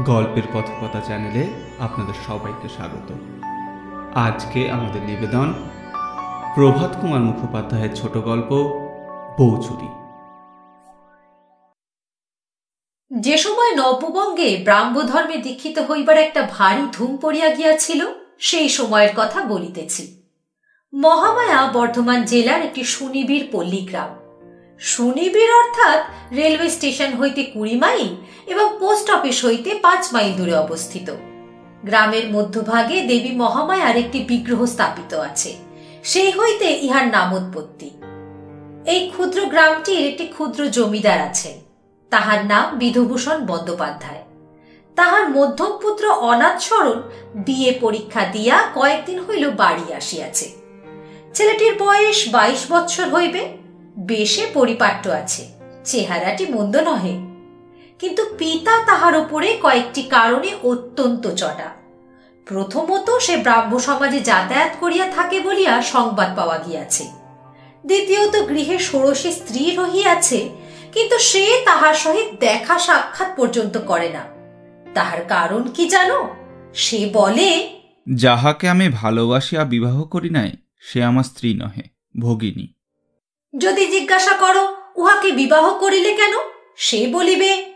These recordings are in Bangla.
গল্পের কথকতা চ্যানেলে আপনাদের সবাইকে স্বাগত। আজকে আমাদের নিবেদন প্রভাত কুমার মুখোপাধ্যায়ের ছোট গল্প বৌচুরি যে সময় নববঙ্গে ব্রাহ্মধর্মে দীক্ষিত হইবার একটা ভারী ধুম পড়িয়া গিয়াছিল, সেই সময়ের কথা বলিতেছি। মহামায়া বর্ধমান জেলার একটি সুনিবিড় পল্লীগ্রাম সুনিবিড় অর্থাৎ রেলওয়ে স্টেশন হইতে কুড়ি মাইল এবং পোস্ট অফিস হইতে পাঁচ মাইল দূরে অবস্থিত। গ্রামের মধ্যভাগে দেবী মহামায়ার একটি বিগ্রহ স্থাপিত আছে। সেই হইতে ইহার নামোৎপত্তি এই ক্ষুদ্র গ্রামটির একটি ক্ষুদ্র জমিদার আছেন তাহার নাম বিধুভূষণ বন্দ্যোপাধ্যায়। তাহার মধ্যম পুত্র অনাথ সরণ বিয়ে পরীক্ষা দিয়া কয়েকদিন হইল বাড়ি আসিয়াছে। ছেলেটির বয়স বাইশ বৎসর হইবে। বেশে পরিপাট্য আছে, চেহারাটি মন্দ নহে। কিন্তু পিতা তাহার উপরে কয়েকটি কারণে অত্যন্ত চটা। প্রথমত সে ব্রাহ্ম সমাজে যাতায়াত করিয়া থাকে বলিয়া সংবাদ পাওয়া গিয়াছে। দ্বিতীয়ত গৃহে ষোড়শী স্ত্রী রহিয়াছে, কিন্তু সে তাহার সহিত দেখা সাক্ষাৎ পর্যন্ত করে না। তাহার কারণ কি জানো? সে বলে, যাহাকে আমি ভালোবাসিয়া বিবাহ করি নাই, সে আমার স্ত্রী নহে, ভগিনী। যদি জিজ্ঞাসা করো উহাকে বিবাহ করিলে কেন? সে বলিবে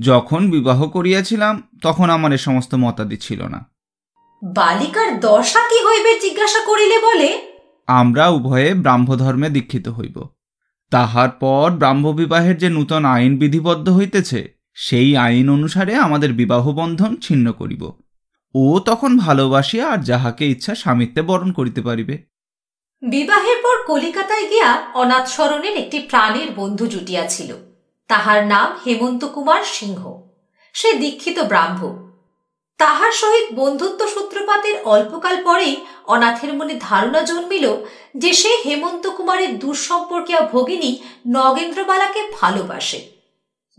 যখন বিবাহ করিয়াছিলাম তখন আমার এ সমস্ত মতাদি ছিল না। বালিকার দশা কি হইবে জিজ্ঞাসা করিলে বলে? আমরা উভয়ে ব্রাহ্মধর্মে দীক্ষিত হইব। তাহার পর ব্রাহ্মবিবাহের যে নূতন আইন বিধিবদ্ধ হইতেছে সেই আইন অনুসারে আমাদের বিবাহ বন্ধন ছিন্ন করিব। ও তখন ভালোবাসিয়া আর যাহাকে ইচ্ছা স্বামিত্বে বরণ করিতে পারিবে। বিবাহের পর কলিকাতায় গিয়া অনাথ স্মরণের একটি প্রাণের বন্ধু জুটিয়াছিল। তাহার নাম হেমন্ত কুমার সিংহ। সে দীক্ষিত ব্রাহ্ম তাহার সহিত বন্ধুত্ব সূত্রপাতের অল্পকাল পরেই অনাথের মনে ধারণা জন্মিল যে সে হেমন্ত কুমারের দুঃসম্পর্কীয় ভগিনী নগেন্দ্রবালাকে ভালোবাসে।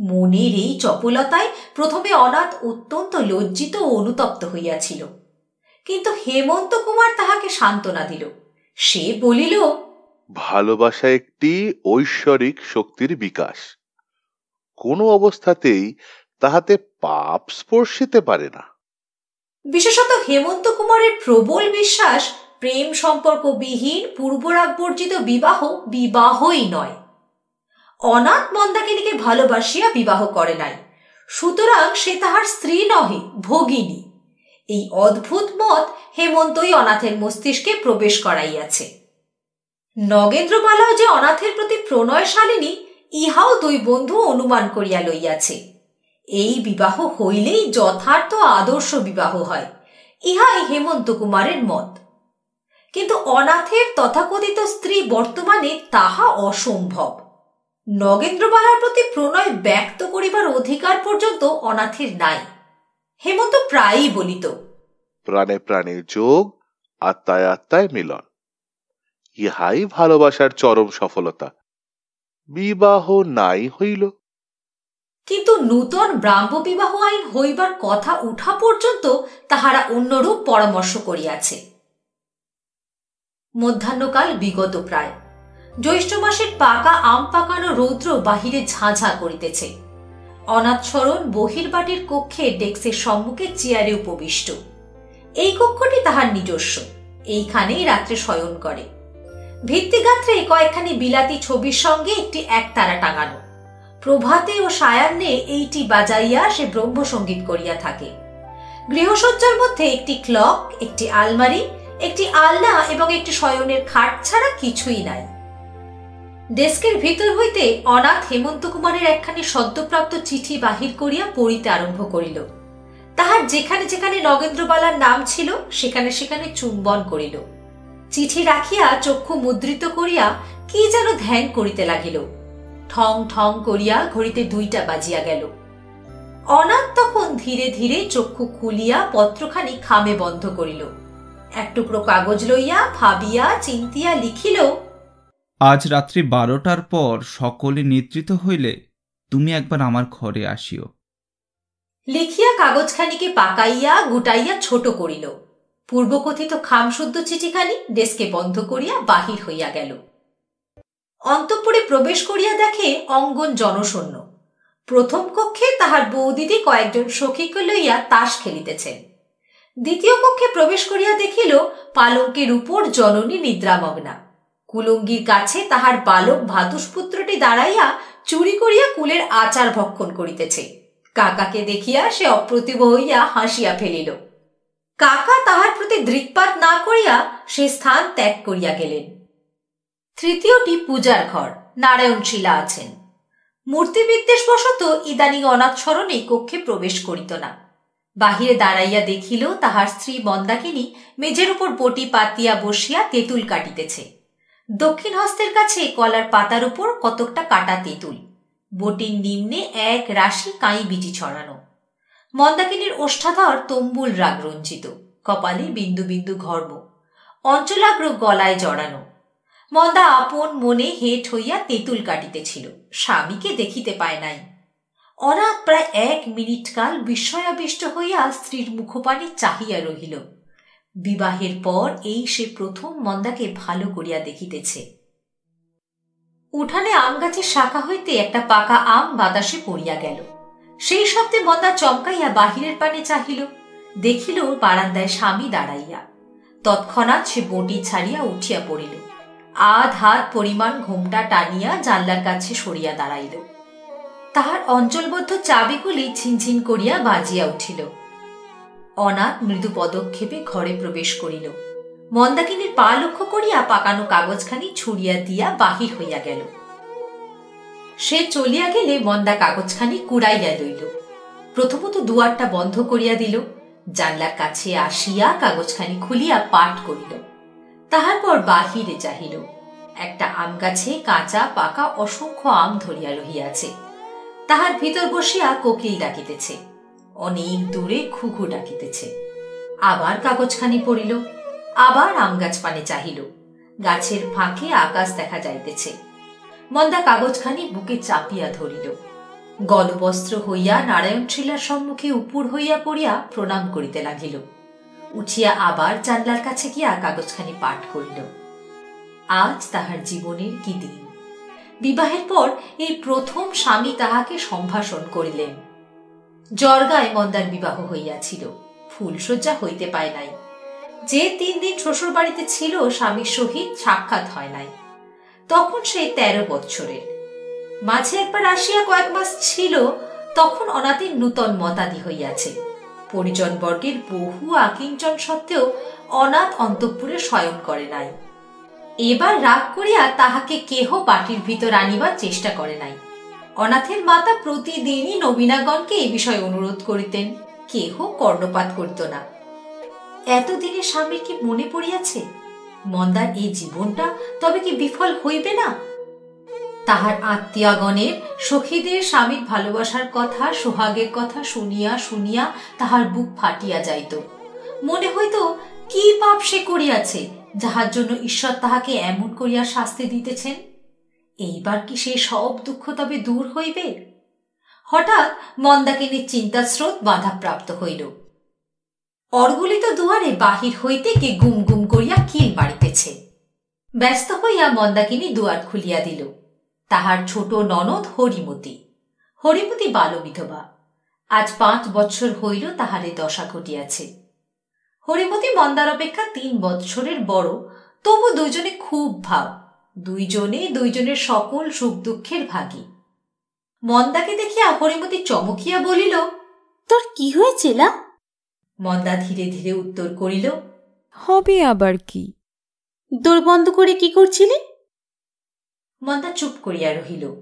মনের এই চপলতায় প্রথমে অনাথ অত্যন্ত লজ্জিত ও অনুতপ্ত হইয়াছিল। কিন্তু হেমন্ত কুমার তাহাকে সান্ত্বনা দিল। সে বলিল ভালোবাসা একটি ঐশ্বরিক শক্তির বিকাশ। কোনো অবস্থাতেই তাহাতে পাপ স্পর্শিতে পারে না। বিশেষত হেমন্ত কুমারের প্রবল বিশ্বাস প্রেম সম্পর্কবিহীন পূর্বরাগ বর্জিত বিবাহ বিবাহই নয়। অনাথ মন্দাকিনীকে ভালোবাসিয়া বিবাহ করে নাই। সুতরাং সে তাহার স্ত্রী নহে ভগিনী। এই অদ্ভুত মত হেমন্তই অনাথের মস্তিষ্কে প্রবেশ করাইয়াছে। নগেন্দ্রমালাও যে অনাথের প্রতি প্রণয়শালিনী, ইহাও দুই বন্ধু অনুমান করিয়া লইয়াছে। এই বিবাহ হইলেই যথার্থ আদর্শ বিবাহ হয়। ইহাই হেমন্ত কুমারের মত। কিন্তু অনাথের তথাকথিত স্ত্রী বর্তমানে তাহা অসম্ভব। নগেন্দ্রবালার প্রতি প্রণয় ব্যক্ত করিবার অধিকার পর্যন্ত অনাথের নাই। হেমন্ত প্রায়ই বলিত। প্রাণে প্রাণে যোগ আত্মায় আত্মায় মিলন। ইহাই ভালোবাসার চরম সফলতা। বিবাহ নাই হইল। কিন্তু নূতন ব্রাহ্ম বিবাহ আইন হইবার কথা উঠা পর্যন্ত তাহারা অন্যরূপ পরামর্শ করিয়াছে। মধ্যাহ্নকাল বিগত প্রায়। জ্যৈষ্ঠ মাসের পাকা আম পাকানো রৌদ্র বাহিরে ঝাঁঝা করিতেছে। অনাথসরণ বহির্বাটির কক্ষে ডেক্সের সম্মুখে চেয়ারে উপবিষ্ট। এই কক্ষটি তাহার নিজস্ব। এইখানেই রাত্রে শয়ন করে। ভিত্তিগাত্রে কয়েকখানি বিলাতি ছবির সঙ্গে একটি একতারা টাঙানো। প্রভাতে ও সায়ান্নে এইটি বাজাইয়া সে ব্রহ্মসঙ্গীত করিয়া থাকে। গৃহসজ্জার মধ্যে একটি ক্লক, একটি আলমারি, একটি আলনা এবং একটি শয়নের খাট ছাড়া কিছুই নাই। ডেস্কের ভিতর হইতে অনাথ হেমন্ত কুমারের একখানি সদ্যপ্রাপ্ত চিঠি বাহির করিয়া পড়িতে আরম্ভ করিল। তাহার যেখানে যেখানে নগেন্দ্রবালার নাম ছিল, সেখানে সেখানে চুম্বন করিল। চিঠি রাখিয়া চক্ষু মুদ্রিত করিয়া কি যেন ধ্যান করিতে লাগিল। ঠং ঠং করিয়া ঘড়িতে দুইটা বাজিয়া গেল। অনাথ তখন ধীরে ধীরে চক্ষু খুলিয়া পত্রখানি খামে বন্ধ করিল। এক টুকরো কাগজ লইয়া ভাবিয়া, চিন্তিয়া লিখিল আজ রাত্রি বারোটার পর সকলে নিদ্রিত হইলে তুমি একবার আমার ঘরে আসিও। লিখিয়া কাগজখানিকে পাকাইয়া গুটাইয়া ছোট করিল। পূর্বকথিত খামশুদ্ধ চিঠিখানি ডেস্কে বন্ধ করিয়া বাহির হইয়া গেল। অন্তঃপুরে প্রবেশ করিয়া দেখে অঙ্গন জনশূন্য। প্রথম কক্ষে তাহার বৌদিদি কয়েকজন সখীকে লইয়া তাস খেলিতেছেন। দ্বিতীয় কক্ষে প্রবেশ করিয়া দেখিল পালঙ্কের উপর জননী নিদ্রামগ্না। কুলঙ্গির কাছে তাহার বালক ভাতুষপুত্রটি দাঁড়াইয়া চুরি করিয়া কুলের আচার ভক্ষণ করিতেছে। কাকাকে দেখিয়া সে অপ্রতিভ হইয়া হাসিয়া ফেলিল। কাকা তাহার প্রতি দৃকপাত না করিয়া সে স্থান ত্যাগ করিয়া গেলেন। তৃতীয়টি পূজার ঘর নারায়ণ শিলা আছেন। মূর্তি বিদ্বেষবশত ইদানিং অনাথ স্মরণে কক্ষে প্রবেশ করিত না। বাহিরে দাঁড়াইয়া দেখিল তাহার স্ত্রী মন্দাকিনী মেঝের উপর বটি পাতিয়া বসিয়া তেঁতুল কাটিতেছে। দক্ষিণ হস্তের কাছে কলার পাতার উপর কতকটা কাটা তেঁতুল। বটির নিম্নে এক রাশি কাঁই বিটি ছড়ানো। মন্দাকিনীর ওষ্ঠাধর তম্বুল রাগ রঞ্জিত। কপালে বিন্দু বিন্দু ঘর্ম। অঞ্চলাগ্র গলায় জড়ানো। মন্দা আপন মনে হেট হইয়া তেঁতুল কাটিতেছিল। স্বামীকে দেখিতে পায় নাই। অনাথ প্রায় এক মিনিট কাল বিস্ময়াবিষ্ট হইয়া স্ত্রীর মুখপানে চাহিয়া রহিল। বিবাহের পর এই সে প্রথম মন্দাকে ভালো করিয়া দেখিতেছে। উঠানে আম গাছের শাখা হইতে একটা পাকা আম বাতাসে পড়িয়া গেল। সেই শব্দে মন্দা চমকাইয়া বাহিরের পানে চাহিল, দেখিল বারান্দায় স্বামী দাঁড়াইয়া। তৎক্ষণাৎ সে বটি ছাড়িয়া উঠিয়া পড়িল। আধ হাত পরিমাণ ঘোমটা টানিয়া জানলার কাছে সরিয়া দাঁড়াইল। তাহার অঞ্চলবদ্ধ চাবিগুলি ঝিনঝিন করিয়া বাজিয়া উঠিল। অনাথ মৃদু পদক্ষেপে ঘরে প্রবেশ করিল। মন্দাকিনীর পা লক্ষ্য করিয়া পাকানো কাগজখানি ছুড়িয়া দিয়া বাহির হইয়া গেল। সে চলিয়া গেলে মন্দা কাগজখানি কুড়াইয়া লইল। প্রথমত দুয়ারটা বন্ধ করিয়া দিল। জানলার কাছে আসিয়া কাগজখানি খুলিয়া পাঠ করিল। তাহার পর বাহিরে চাহিল একটা আম গাছে কাঁচা, পাকা, অসংখ্য আম ধরিয়া রহিয়াছে। তাহার ভিতর বসিয়া কোকিল ডাকিতেছে। অনেক দূরে খুঘু ডাকিতেছে। আবার কাগজখানি পড়িল, আবার আম গাছ পানে চাহিল। গাছের ফাঁকে আকাশ দেখা যাইতেছে। মন্দা কাগজখানি বুকে চাপিয়া ধরিল। গলবস্ত্র হইয়া নারায়ণ শিলার সম্মুখে উপুর হইয়া পড়িয়া প্রণাম করিতে লাগিল। উঠিয়া আবার জানলার কাছে গিয়া কাগজখানি পাঠ করিল। আজ তাহার জীবনের কি দিন? বিবাহের পর এই প্রথম স্বামী তাহাকে সম্ভাষণ করিলেন। জর্গায় মন্দার বিবাহ হইয়াছিল। ফুলশয্যা হইতে পায় নাই। যে তিন দিন শ্বশুর বাড়িতে ছিল, স্বামীর সহিত সাক্ষাৎ হয় নাই। তখন সে তেরো বৎসরের। মাঝে একবার আসিয়া কয়েক মাস ছিল, তখন অনাথের নূতন মতাদি হইয়াছে। পরিজনবর্গের বহু আকিঞ্চন সত্ত্বেও অনাথ অন্তঃপুরে শয়ন করে নাই। এবার রাগ করিয়া তাহাকে কেহ পাটির ভিতর আনিবার চেষ্টা করে নাই। অনাথের মাতা প্রতিদিনই নবীনাগণকে এ বিষয়ে অনুরোধ করিতেন। কেহ কর্ণপাত করিত না। এতদিনে স্বামীর কি মনে পড়িয়াছে, মন্দার এই জীবনটা তবে কি বিফল হইবে না? তাহার আত্মীয়গণের সখীদের স্বামীর ভালোবাসার কথা, সোহাগের কথা শুনিয়া শুনিয়া তাহার বুক ফাটিয়া যাইত। মনে হইত, কি পাপ সে করিয়াছে, যাহার জন্য ঈশ্বর তাহাকে এমন করিয়া শাস্তি দিতেছেন? এইবার কি সে সব দুঃখ তবে দূর হইবে? হঠাৎ মন্দাকিনীর চিন্তাস্রোত বাধাপ্রাপ্ত হইল। অর্গলিত দুয়ারে বাহির হইতে কে গুম গুম করিয়া কিল মারিতেছে। ব্যস্ত হইয়া মন্দাকিনী দুয়ার খুলিয়া দিল। তাহার ছোট ননদ হরিমতি। হরিমতি বাল বিধবা আজ পাঁচ বৎসর হইল তাহারে দশা ঘটিয়াছে। হরিমতি মন্দার অপেক্ষা তিন বৎসরের বড়, তবু দুইজনে খুব ভাব। দুইজনে দুইজনের সকল সুখ দুঃখের ভাগী। মন্দাকে দেখিয়া হরিমতি চমকিয়া বলিল তোর কি হয়েছে লা মন্দা ধীরে ধীরে উত্তর করিল হবে আবার কি? দোর বন্ধ করে কি করছিলি? মন্দা চুপ করিয়া রহিল।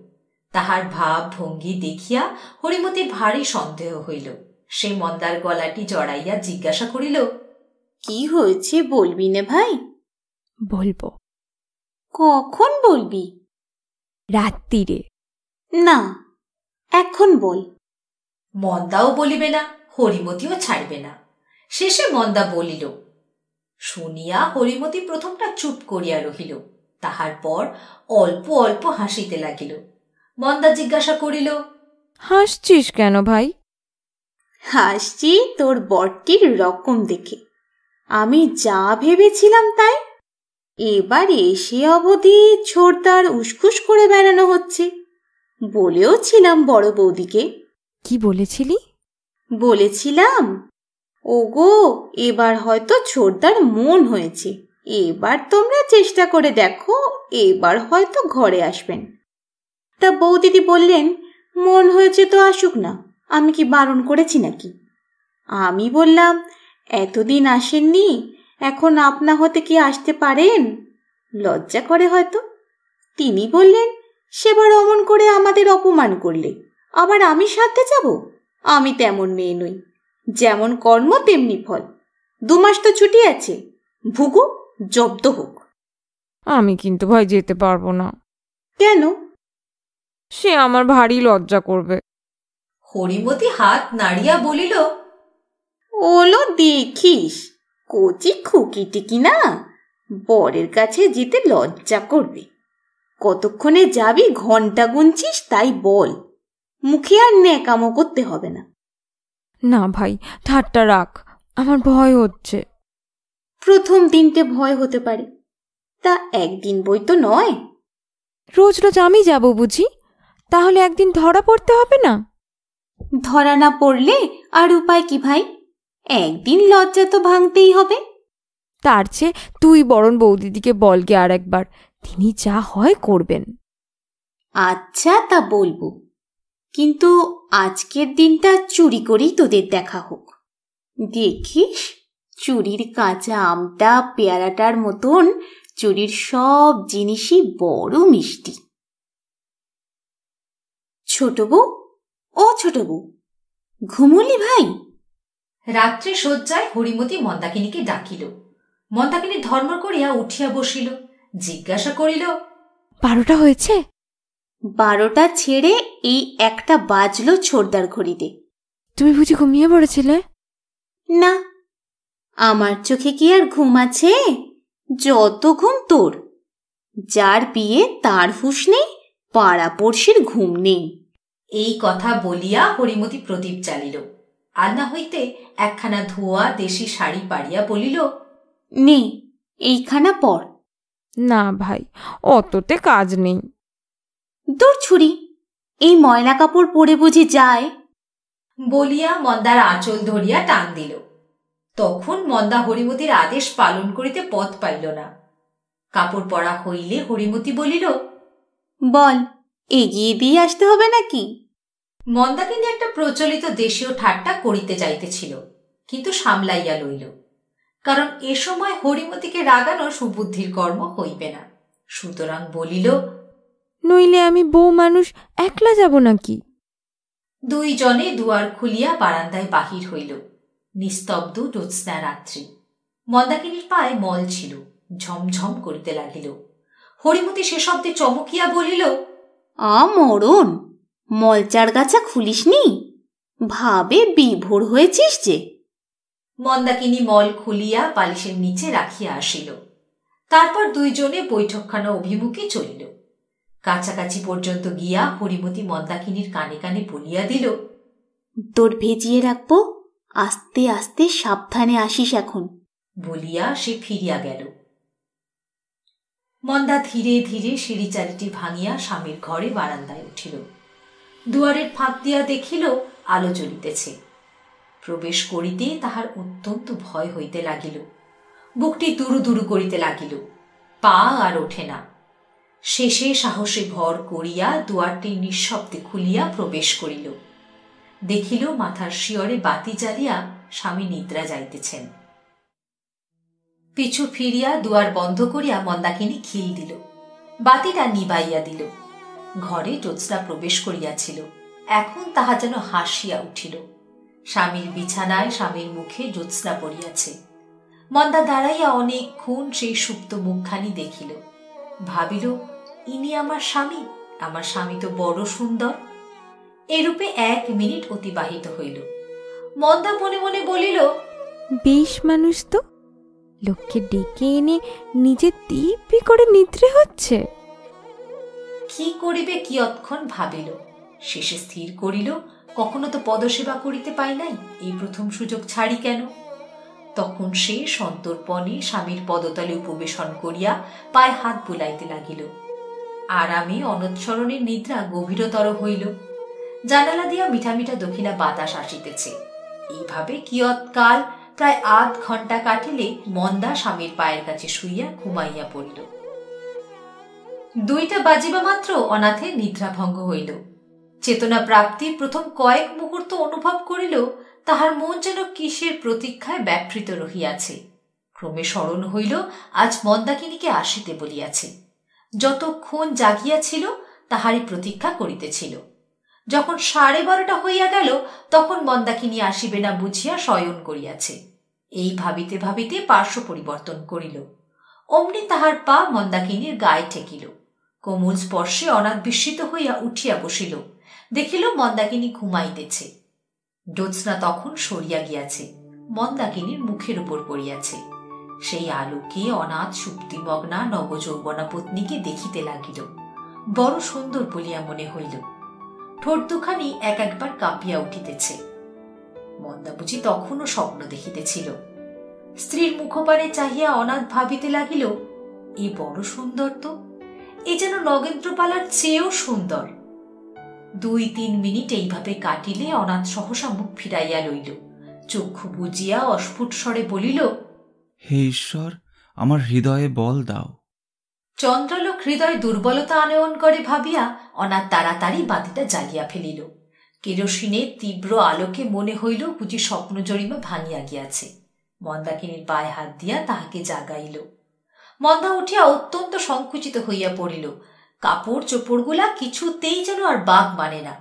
তাহার ভাব ভঙ্গি দেখিয়া হরিমতির ভারী সন্দেহ হইল। সে মন্দার গলাটি জড়াইয়া জিজ্ঞাসা করিল কি হয়েছে বলবি নে ভাই? বলব। কখন বলবি? রাত্রিরে না এখন বল। মন্দাও বলিবে না হরিমতিও ছাড়বে না। শেষে মন্দা বলিল শুনিয়া হরিমতি প্রথমটা চুপ করিয়া রহিল। তাহার পর অল্প অল্প হাসিতে লাগিল। মন্দা জিজ্ঞাসা করিল হাসছিস কেন ভাই? হাসছি তোর বরটির রকম দেখে। আমি যা ভেবেছিলাম তাই এবার এসে অবধি ছোড়দার উসখুস করে বেড়ানো হচ্ছে। বলেও ছিলাম বড় বৌদিকে। কি বলেছিলি? বলেছিলাম ওগো এবার হয়তো ছোটদার মন হয়েছে। এবার তোমরা চেষ্টা করে দেখো এবার হয়তো ঘরে আসবেন। তা বৌদিদি বললেন মন হয়েছে তো আসুক না আমি কি বারণ করেছি নাকি? আমি বললাম এতদিন আসেননি এখন আপনা হতে কি আসতে পারেন? লজ্জা করে হয়তো। তিনি বললেন সেবার অমন করে আমাদের অপমান করলে আবার আমি সাথে যাব? আমি তেমন মেয়ে নই যেমন কর্ম তেমনি ফল। দু মাস তো ছুটি আছে ভুগু জব্দ হোক। আমি কিন্তু ভাই যেতে পারব না। কেন? সে আমার ভারী লজ্জা করবে। হরিমতি হাত নাড়িয়া বলিল ওলো দেখিস কচি খুকিটি কি না বরের কাছে যেতে লজ্জা করবে। কতক্ষণে যাবি ঘণ্টা গুনছিস তাই বল। মুখে আর ন্যাকামো করতে হবে না। না ভাই ঠাট্টা রাখ আমার ভয় হচ্ছে। প্রথম দিনটে ভয় হতে পারে তা একদিন বই তো নয়। রোজ রোজ আমি যাব বুঝি তাহলে একদিন ধরা পড়তে হবে না? ধরা না পড়লে আর উপায় কি ভাই? একদিন লজ্জা তো ভাঙতেই হবে। তার চেয়ে তুই বরণ বৌদিদিকে বলগে আর একবার তিনি যা হয় করবেন। আচ্ছা তা বলব। কিন্তু আজকের দিনটা চুরি করেই তোদের দেখা হোক। দেখিস চুরির কাঁচা আমটা পেয়ারাটার মতন চুরির সব জিনিসই বড় মিষ্টি। ছোট বউ ও ছোট বউ ঘুমুলি ভাই? রাত্রে শয্যায় হরিমতি মন্দাকিনীকে ডাকিল। মন্দাকিনী ধর্ম করিয়া উঠিয়া বসিল জিজ্ঞাসা করিল বারোটা হয়েছে? বারোটা ছেড়ে এই একটা বাজলো ছোড়দার ঘড়িতে। তুমি বুঝি ঘুমিয়ে পড়েছিলে? না। আমার চোখে কি আর ঘুম আছে? যত ঘুম তোর। যার বিয়ে তার হুঁশ নেই পাড়া পড়শির ঘুম নেই। এই কথা বলিয়া হরিমতি প্রদীপ জ্বালিল। আলনা হইতে একখানা ধোয়া দেশি শাড়ি পাড়িয়া বলিল নে এইখানা পর। না ভাই অততে কাজ নেই। দূর ছুরি এই ময়লা কাপড় পরে বুঝি যায়? বলিয়া মন্দার আঁচল ধরিয়া টান দিল। তখন মন্দা হরিমতির আদেশ পালন করিতে পথ পাইল না। কাপড় পরা হইলে হরিমতি বলিল বল এগিয়ে দিয়ে আসতে হবে নাকি? মন্দাকিনী একটা প্রচলিত দেশীয় ঠাট্টা করিতে যাইতেছিল কিন্তু সামলাইয়া লইল। কারণ এ সময় হরিমতিকে রাগানো সুবুদ্ধির কর্ম হইবে না। সুতরাং বলিল নইলে আমি বউ মানুষ একলা যাব নাকি? দুইজনে দুয়ার খুলিয়া বারান্দায় বাহির হইল। নিস্তব্ধ জ্যোৎস্না রাত্রি। মন্দাকিনীর পায়ে মল ছিল ঝমঝম করিতে লাগিল। হরিমতি সে শব্দে চমকিয়া বলিল আ মরণ! মলচার গাছা খুলিসনি? ভাবে বিভোর হয়েছিস যে। মন্দাকিনী মল খুলিয়া বালিশের নিচে রাখিয়া আসিল। তারপর দুইজনে বৈঠকখানা অভিমুখে চলিল। কাছাকাছি পর্যন্ত গিয়া হরিমতি মন্দাকিনীর কানে কানে বলিয়া দিল তোর ভেজিয়ে রাখব আস্তে আস্তে সাবধানে আসিস এখন। বলিয়া সে ফিরিয়া গেল। মন্দা ধীরে ধীরে সিঁড়ি চারিটি ভাঙিয়া স্বামীর ঘরে বারান্দায় উঠিল। দুয়ারের ফাঁক দিয়া দেখিল আলো জ্বলিতেছে। প্রবেশ করিতে তাহার অত্যন্ত ভয় হইতে লাগিল। বুকটি দুরু দুরু করিতে লাগিল। পা আর ওঠে না। শেষে সাহসে ভর করিয়া দুয়ারটি নিঃশব্দে খুলিয়া প্রবেশ করিল। দেখিল মাথার শিয়রে বাতি জ্বালিয়া স্বামী নিদ্রা যাইতেছেন। পিছু ফিরিয়া দুয়ার বন্ধ করিয়া মন্দাকিনী খিল দিল। বাতিটা নিবাইয়া দিল। ঘরে জ্যোৎস্না প্রবেশ করিয়াছিল। এখন তাহা যেন হাসিয়া উঠিল। স্বামীর বিছানায় স্বামীর মুখে জ্যোৎস্না পড়িয়াছে। মন্দা দাঁড়াইয়া অনেকক্ষণ সেই সুপ্ত মুখখানি দেখিল। ভাবিল, ইনি আমার স্বামী আমার স্বামী তো বড় সুন্দর। এরূপে এক মিনিট অতিবাহিত হইল। মন্দা মনে মনে বলিল, বেশ মানুষ তো। লোককে ডেকে এনে নিজে দিব্যি করে নিদ্রে হচ্ছে। কি করিবে, কিয়ৎক্ষণ ভাবিল। শেষে স্থির করিল, কখনো তো পদসেবা করিতে পাই নাই, এই প্রথম সুযোগ ছাড়ি কেন? তখন সে সন্তর্পণে স্বামীর পদতলে উপবেশন করিয়া পায়ে হাত বুলাইতে লাগিল। আরামে অনুৎসরণের নিদ্রা গভীরতর হইল। জানালা দিয়া মিঠা মিঠা দক্ষিণা বাতাস আসিতেছে। এইভাবে কিয়ৎকাল, প্রায় আধ ঘণ্টা কাটিলে মন্দা স্বামীর পায়ের কাছে শুইয়া ঘুমাইয়া পড়িল। দুইটা বাজিবা মাত্র অনাথের নিদ্রাভঙ্গ হইল। চেতনা প্রাপ্তির প্রথম কয়েক মুহূর্ত অনুভব করিল তাহার মন যেন কিসের প্রতীক্ষায় ব্যাপৃত রহিয়াছে। ক্রমে স্মরণ হইল, আজ মন্দাকিনীকে আসিতে বলিয়াছে। যতক্ষণ জাগিয়াছিল, তাহারই প্রতীক্ষা করিতেছিল। যখন সাড়ে বারোটা হইয়া গেল, তখন মন্দাকিনী আসিবে না বুঝিয়া শয়ন করিয়াছে। এই ভাবিতে ভাবিতে পার্শ্ব পরিবর্তন করিল। অমনি তাহার পা মন্দাকিনীর গায়ে ঠেকিল। কোমল স্পর্শে অনাথ বিস্মিত হইয়া উঠিয়া বসিল। দেখিল মন্দাকিনী ঘুমাইতেছে। জ্যোৎস্না তখন সরিয়া গিয়াছে। মন্দাকিনীর মুখের উপর পড়িয়াছে। সেই আলোকে অনাথ সুপ্তিমগ্না নবযৌবনা পত্নীকে দেখিতে লাগিল। বড় সুন্দর বলিয়া মনে হইল। ঠোঁট দুখানি এক একবার কাঁপিয়া উঠিতেছে। মন্দা বুঝি তখনও স্বপ্ন দেখিতেছিল। স্ত্রীর মুখপানে চাহিয়া অনাথ ভাবিতে লাগিল, এ বড় সুন্দর তো! এ যেন নগেন্দ্রপালার চেয়েও সুন্দর। দুই তিন মিনিট এইভাবে কাটিলে অনাথ সহসা মুখ ফিরাইয়া লইল। চক্ষু বুজিয়া অস্ফুট স্বরে বলিল হে ঈশ্বর আমার হৃদয়ে বল দাও। চন্দ্রলোক হৃদয় দুর্বলতা আনয়ন করে ভাবিয়া অনাথ তাড়াতাড়ি বাতিটা জ্বালিয়া ফেলিল। কেরোসিনের তীব্র আলোকে মনে হইল বুঝি স্বপ্ন জরিমা ভাঙিয়া গিয়াছে। মন্দাকিনীর পায়ে হাত দিয়া তাহাকে জাগাইল। মন্দা উঠিয়া অত্যন্ত সংকুচিত হইয়া পড়িল। কাপড় চোপড়গুলা কিছুতেই যেন আর বাঘ মানে না।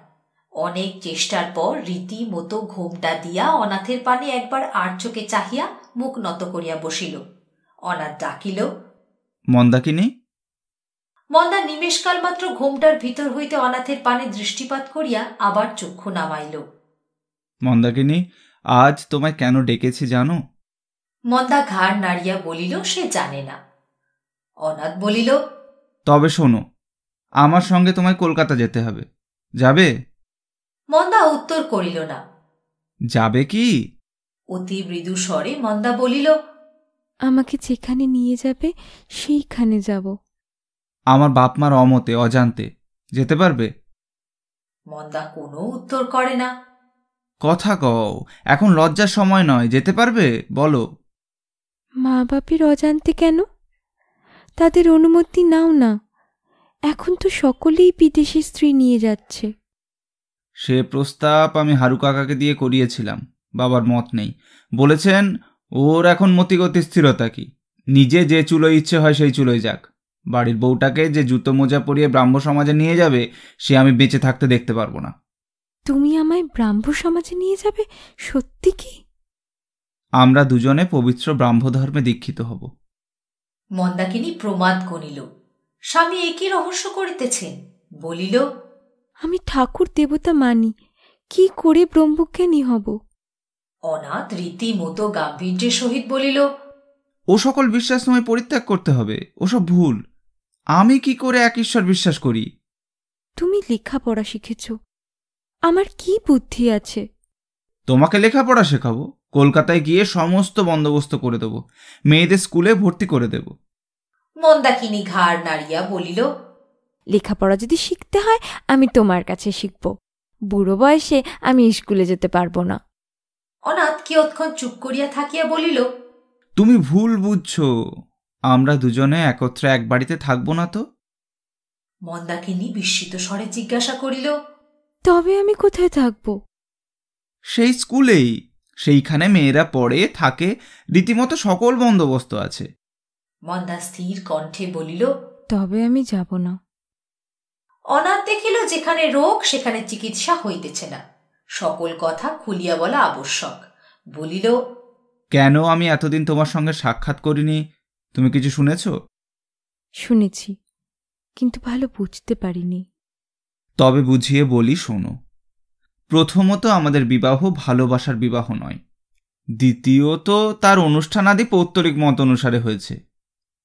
অনেক চেষ্টার পর রীতি মতো ঘোমটা দিয়া অনাথের পানে একবার আর চোখে চাহিয়া মুখ নত করিয়া বসিল। অনাথ ডাকিল মন্দাকিনী মন্দা নিমেষকাল মাত্র ঘোমটার ভিতর হইতে অনাথের পানে দৃষ্টিপাত করিয়া আবার চক্ষু নামাইল। মন্দাকিনী আজ তোমায় কেন ডেকেছি জানো? মন্দা ঘাড় নাড়িয়া বলিল সে জানে না। অনাথ বলিল তবে শোনো আমার সঙ্গে তোমায় কলকাতা যেতে হবে। যাবে? মন্দা উত্তর করিল না। যাবে কি? অতি মৃদু স্বরে মন্দা বলিল আমাকে যেখানে নিয়ে যাবে সেইখানে যাব। আমার বাপ মার অমতে অজান্তে যেতে পারবে? মন্দা কোনো উত্তর করে না। কথা কও এখন লজ্জার সময় নয় যেতে পারবে? বলো। মা বাপের অজান্তে কেন? তাদের অনুমতি নাও না। এখন তো সকলেই বিদেশি স্ত্রী নিয়ে যাচ্ছে। সে প্রস্তাব আমি হারু কাকাকে দিয়ে করিয়েছিলাম বাবার মত নেই। বলেছেন ওর এখন মতিগতি স্থিরতা কি? নিজে যে চুলোয় ইচ্ছে হয় সেই চুলোয় যাক। বাড়ির বউটাকে যে জুতো মোজা পরিয়ে ব্রাহ্ম সমাজে নিয়ে যাবে সে আমি বেঁচে থাকতে দেখতে পারব না। তুমি আমায় ব্রাহ্ম সমাজে নিয়ে যাবে? সত্যি কি? আমরা দুজনে পবিত্র ব্রাহ্ম ধর্মে দীক্ষিত হব। মন্দাকিনী প্রমাদ গণিল স্বামী একই রহস্য করিতেছেন বলিল আমি ঠাকুর দেবতা মানি কি করে ব্রহ্মজ্ঞানী হব? অনাথ রীতিমতো গাম্ভীর্যের সহিত বলিল ও সকল বিশ্বাস তোমায় পরিত্যাগ করতে হবে ওসব ভুল। আমি কি করে এক ঈশ্বর বিশ্বাস করি? তুমি লেখাপড়া শিখেছ আমার কি বুদ্ধি আছে? তোমাকে লেখাপড়া শেখাবো কলকাতায় গিয়ে সমস্ত বন্দোবস্ত করে দেবো। মেয়েদের স্কুলে ভর্তি করে দেব। মন্দাকিনী ঘাড় নাড়িয়া বলিল লেখাপড়া যদি শিখতে হয় আমি তোমার কাছে শিখব। বুড়ো বয়সে আমি স্কুলে যেতে পারব না। অনাথ কিয়ৎক্ষণ চুপ করিয়া থাকিয়া বলিল তুমি ভুল বুঝছ। আমরা দুজনে একত্রে এক বাড়িতে থাকব না তো? মন্দাকিনী বিস্মিত স্বরে জিজ্ঞাসা করিল তবে আমি কোথায় থাকব? সেই স্কুলেই। সেইখানে মেয়েরা পড়ে থাকে রীতিমতো সকল বন্দোবস্ত আছে। মন্দা স্থির কণ্ঠে বলিল তবে আমি যাব না। অনাথ দেখিল যেখানে রোগ সেখানে চিকিৎসা হইতেছে না। সকল কথা খুলিয়া বলা আবশ্যক। বলিল কেন আমি এতদিন তোমার সঙ্গে সাক্ষাৎ করিনি? তুমি কিছু শুনেছ? শুনেছি কিন্তু ভালো বুঝতে পারিনি। তবে বুঝিয়ে বলি শোনো। প্রথমত আমাদের বিবাহ ভালোবাসার বিবাহ নয়। দ্বিতীয়ত তার অনুষ্ঠানাদি পৌত্তরিক মত অনুসারে হয়েছে।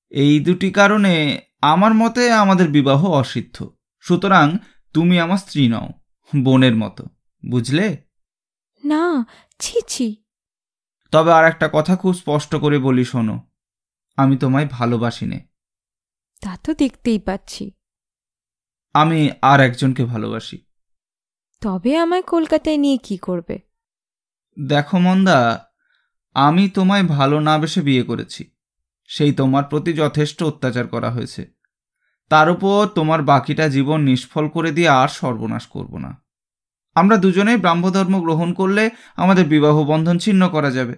এই দুটি কারণে আমার মতে আমাদের বিবাহ অসিদ্ধ। সুতরাং তুমি আমার স্ত্রী নও বোনের মতো বুঝলে? না ছি ছি। তবে আর একটা কথা খুব স্পষ্ট করে বলি শোনো আমি তোমায় ভালোবাসি নে। তা তো দেখতেই পাচ্ছি। আমি আর একজনকে ভালোবাসি। তবে আমায় কলকাতায় নিয়ে কি করবে? দেখো মন্দা, আমি তোমায় ভালো না বেসে বিয়ে করেছি। সেই তোমার প্রতি যথেষ্ট অত্যাচার করা হয়েছে। তার উপর তোমার বাকিটা জীবন নিষ্ফল করে দিয়ে আর সর্বনাশ করব না। আমরা দুজনেই ব্রাহ্মধর্ম গ্রহণ করলে আমাদের বিবাহ বন্ধন ছিন্ন করা যাবে।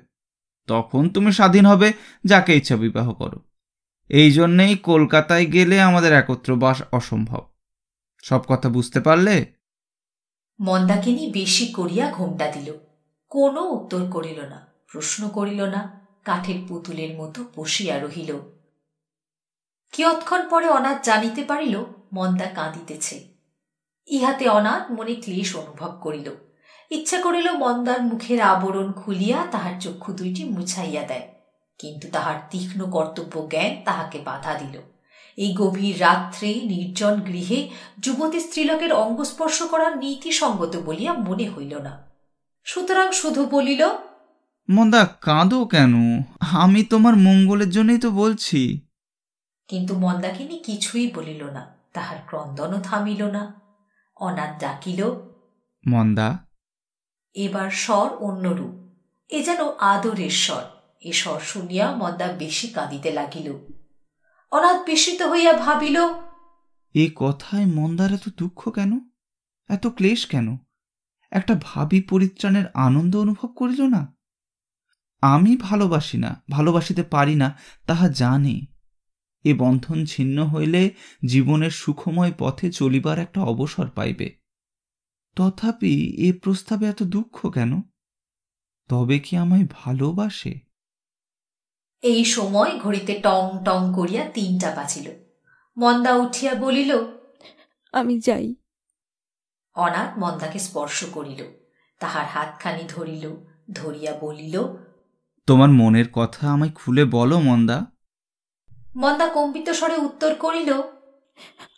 তখন তুমি স্বাধীন হবে, যাকে ইচ্ছা বিবাহ করো। এই জন্যেই কলকাতায় গেলে আমাদের একত্র বাস অসম্ভব। সব কথা বুঝতে পারলে? মন্দাকিনী বেশি করিয়া ঘোমটা দিল। কোনো উত্তর করিল না, প্রশ্ন করিল না, কাঠের পুতুলের মতো বসিয়া রহিল। কিয়ৎক্ষণ পরে অনাথ জানিতে পারিল, মন্দা কাঁদিতেছে। ইহাতে অনাথ মনে ক্লেশ অনুভব করিল। ইচ্ছা করিল মন্দার মুখের আবরণ খুলিয়া তাহার চক্ষু দুইটি মুছাইয়া দেয়, কিন্তু তাহার তীক্ষ্ণ কর্তব্য জ্ঞান তাহাকে বাধা দিল। এই গভীর রাত্রে নির্জন গৃহে যুবতী স্ত্রীলোকের অঙ্গস্পর্শ করা নীতিসঙ্গত বলিয়া মনে হইল না। সুতরাং শুধু বলিল মন্দা কাঁদো কেন? আমি তোমার মঙ্গলের জন্যই তো বলছি। কিন্তু মন্দাকিনী কিছুই বলিল না তাহার ক্রন্দনও থামিল না। অনাথ ডাকিল মন্দা। এবার স্বর অন্যরূপ এ যেন আদরের স্বর। এ স্বর শুনিয়া মন্দা বেশি কাঁদিতে লাগিল। অনাথ বিস্মিত হইয়া ভাবিল, এ কথায় মন্দার এত দুঃখ কেন? এত ক্লেশ কেন? একটা ভাবি পরিত্রাণের আনন্দ অনুভব করিল না? আমি ভালোবাসি না, ভালোবাসিতে পারি না, তাহা জানি। এ বন্ধন ছিন্ন হইলে জীবনের সুখময় পথে চলিবার একটা অবসর পাইবে। তথাপি এ প্রস্তাবে এত দুঃখ কেন? তবে কি আমায় ভালোবাসে? এই সময় ঘড়িতে টং টং করিয়া তিনটা বাজিল। মন্দা উঠিয়া বলিল আমি যাই। অনাথ মন্দাকে স্পর্শ করিল তাহার হাতখানি ধরিল ধরিয়া বলিল তোমার মনের কথা আমায় খুলে বলো মন্দা। মন্দা কম্পিত স্বরে উত্তর করিল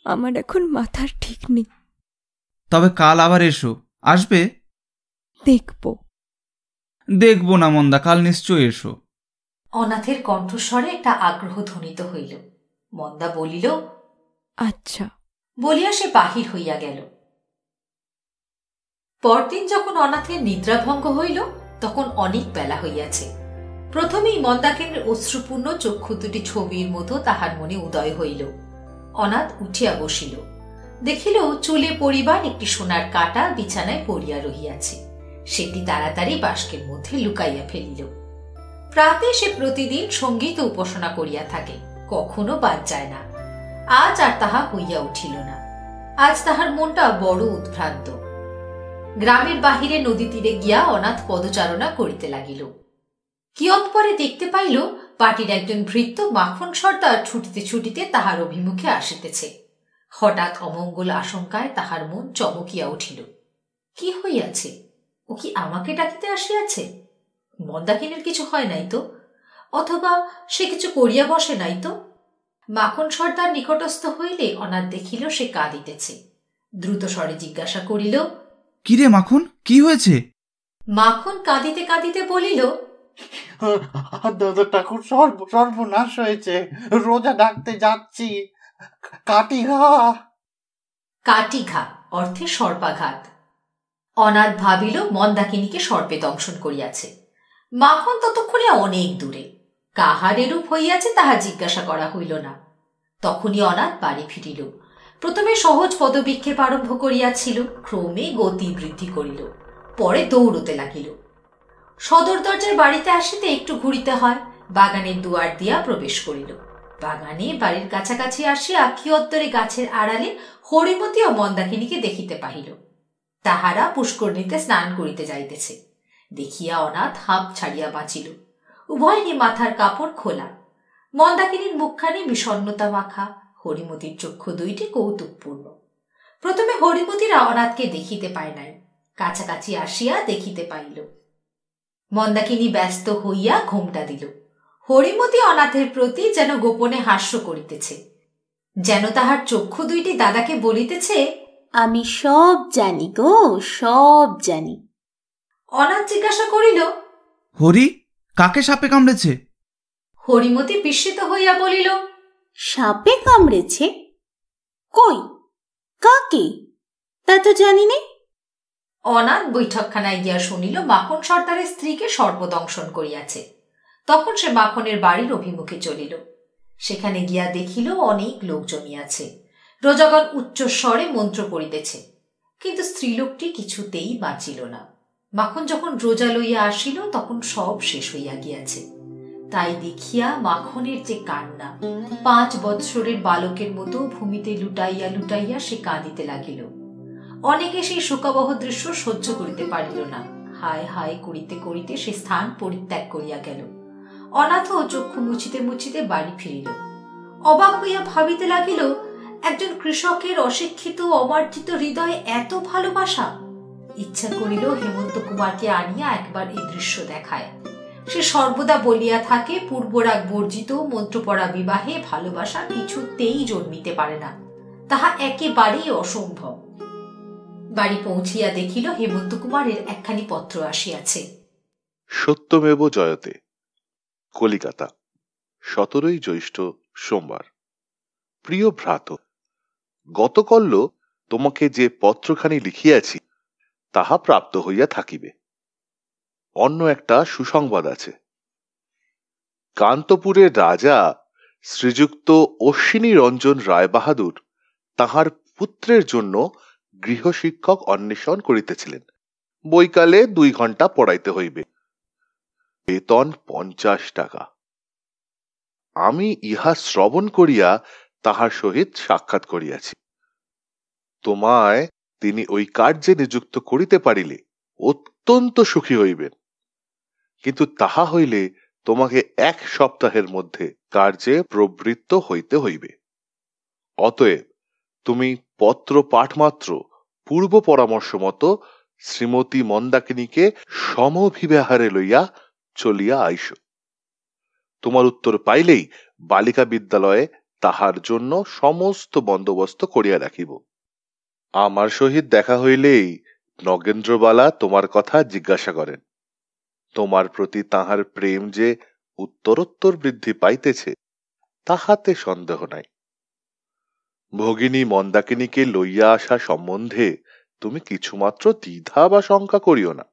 আমার এখন মাথার ঠিক নেই। তবে কাল আবার এসো আসবে? দেখব। দেখব না মন্দা কাল নিশ্চয় এসো। অনাথের কণ্ঠস্বরে একটা আগ্রহ ধ্বনিত হইল। মন্দা বলিল আচ্ছা। বলিয়া সে বাহির হইয়া গেল। পরদিন যখন অনাথের নিদ্রাভঙ্গ হইল তখন অনেক বেলা হইয়াছে। প্রথমেই মন্দাকিনীর অশ্রুপূর্ণ চক্ষু দুটি ছবির মতো তাহার মনে উদয় হইল। অনাথ উঠিয়া বসিল। দেখিল চুলে পরিবার একটি সোনার কাটা বিছানায় পড়িয়া রহিয়াছে। সেটি তাড়াতাড়ি বাস্কের মধ্যে লুকাইয়া ফেলিল। প্রাতে সে প্রতিদিন সংগীত উপাসনা করিয়া থাকে, কখনো বাদ যায় না। আজ আর তাহা হইয়া উঠিল না। আজ তাহার মনটা বড় উদ্ভ্রান্ত। গ্রামের বাহিরে নদী তীরে গিয়া অনাথ পদচারণা করিতে লাগিল। কিয়ৎ পরে দেখতে পাইল পার্টির একজন ভৃত্য মাখন সর্দার ছুটিতে ছুটিতে তাহার অভিমুখে আসিতেছে। হঠাৎ অমঙ্গল আশঙ্কায় তাহার মন চমকিয়া উঠিল। কি হইয়াছে? ও কি আমাকে ডাকিতে আসিয়াছে? মন্দাকিনীর কিছু হয় নাই তো? অথবা সে কিছু করিয়া বসে নাই তো? মাখন সর্দার নিকটস্থ হইলে অনাথ দেখিল সে কাঁদিতেছে। দ্রুত স্বরে জিজ্ঞাসা করিল কিরে মাখন কি হয়েছে? মাখন কাঁদিতে কাঁদিতে বলিল দাদা ঠাকুর সর্ব সর্বনাশ হয়েছে। রোজা ডাকতে যাচ্ছি। কাটি ঘা কাটিঘা অর্থে সর্পাঘাত। অনাথ ভাবিল মন্দাকিনীকে সর্পে দংশন করিয়াছে। মাখন ততক্ষণে অনেক দূরে। কাহার এরূপ হইয়াছে তাহা জিজ্ঞাসা করা হইল না। তখনই অনাথ বাড়ি ফিরিল। প্রথমে সহজ পদবিক্ষেপ আরম্ভ করিয়াছিল, ক্রমে গতি বৃদ্ধি করিল, পরে দৌড়তে লাগিল। সদর দরজার বাড়িতে আসিতে একটু ঘুরিতে হয়, বাগানের দুয়ার দিয়া প্রবেশ করিল। বাগানে বাড়ির কাছাকাছি আসিয়া কিয়ত্তরে গাছের আড়ালে হরিমতী ও মন্দাকিনীকে দেখিতে পাহিল। তাহারা পুষ্করণীতে স্নান করিতে যাইতেছে। দেখিয়া অনাথ হাঁপ ছাড়িয়া বাঁচিল। উভয়নি মাথার কাপড় খোলা। মন্দাকিনীর মুখখানি বিষণ্নতা মাখা, হরিমতির চক্ষু দুইটি কৌতুকপূর্ণ। প্রথমে হরিমতিরা অনাথকে দেখিতে পায় নাই, কাছাকাছি আসিয়া দেখিতে পাইল। মন্দাকিনী ব্যস্ত হইয়া ঘোমটা দিল। হরিমতি অনাথের প্রতি যেন গোপনে হাস্য করিতেছে। যেন তাহার চক্ষু দুইটি দাদাকে বলিতেছে, আমি সব জানি গো, সব জানি। অনাথ জিজ্ঞাসা করিল হরি কাকে সাপে কামড়েছে? হরিমতি বিস্মিত হইয়া বলিল সাপে কামড়েছে? কই? কাকে? তা তো জানি নে। অনাথ বৈঠকখানায় গিয়া শুনিল মাখন সর্দারের স্ত্রীকে সর্বদংশন করিয়াছে। তখন সে মাখনের বাড়ির অভিমুখে চলিল। সেখানে গিয়া দেখিল অনেক লোক জমিয়াছে। রোজাগণ উচ্চস্বরে মন্ত্র পড়িতেছে কিন্তু স্ত্রীলোকটি কিছুতেই বাঁচিল না। মাখন যখন রোজা লইয়া আসিল, তখন সব শেষ হইয়া গিয়াছে। তাই দেখিয়া মাখনের যে কান্না, পাঁচ বৎসরের বালকের মতো ভূমিতে লুটাইয়া লুটাইয়া সে কাঁদিতে লাগিল। অনেকে সেই শোকাবহ দৃশ্য সহ্য করিতে পারিল না। হায় হায় করিতে করিতে সে স্থান পরিত্যাগ করিয়া গেল। অনাথ চক্ষু মুছিতে মুছিতে বাড়ি ফিরিল। অবাক হইয়া ভাবিতে লাগিল, একজন কৃষকের অশিক্ষিত অমার্জিত হৃদয়ে এত ভালোবাসা! ইচ্ছা করিল হেমন্ত কুমারকে আনিয়া একবার এই দৃশ্য দেখায়। সে সর্বদা বলিয়া থাকে, পূর্বরাগ বর্জিত মন্ত্রপড়া বিবাহে ভালোবাসা কিছুতেই জন্মিতে পারে না। তাহা একেবারেই অসম্ভব। বাড়ি পৌঁছিয়া দেখিল হেমন্ত কুমারের একখানি পত্র আসিয়াছে। সত্যমেব জয়তে, কলিকাতা, সতেরোই জ্যৈষ্ঠ সোমবার। প্রিয় ভ্রাত গতকল্য তোমাকে যে পত্রখানি লিখিয়াছি তাহা প্রাপ্ত হইয়া থাকিবে। অন্য একটা সুসংবাদ আছে। কান্তপুরের রাজা শ্রীযুক্ত অশ্বিনী রঞ্জন রায়বাহাদুর তাহার পুত্রের জন্য গৃহশিক্ষক অন্বেষণ করিতেছিলেন। বৈকালে দুই ঘণ্টা পড়াইতে হইবে। বেতন পঞ্চাশ টাকা। আমি ইহা শ্রবণ করিয়া তাহার সহিত সাক্ষাৎ করিয়াছি। তোমায় তিনি ওই কার্যে নিযুক্ত করিতে পারিলে অত্যন্ত সুখী হইবেন। কিন্তু তাহা হইলে তোমাকে এক সপ্তাহের মধ্যে কার্যে প্রবৃত্ত হইতে হইবে। অতএব তুমি পত্র পাঠমাত্র পূর্ব পরামর্শ মতো শ্রীমতী মন্দাকিনীকে সমভিব্যাহারে লইয়া চলিয়া আইস। তোমার উত্তর পাইলেই বালিকা বিদ্যালয়ে তাহার জন্য সমস্ত বন্দোবস্ত করিয়া রাখিব। আমার সহিত দেখা হইলেই নগেন্দ্রবালা তোমার কথা জিজ্ঞাসা করেন। তোমার প্রতি তাহার প্রেম যে উত্তরোত্তর বৃদ্ধি পাইতেছে, তাহাতে সন্দেহ নাই। ভগিনী মন্দাকিনীকে লইয়া আসা সম্বন্ধে তুমি কিছুমাত্র দ্বিধা বা শঙ্কা করিও না।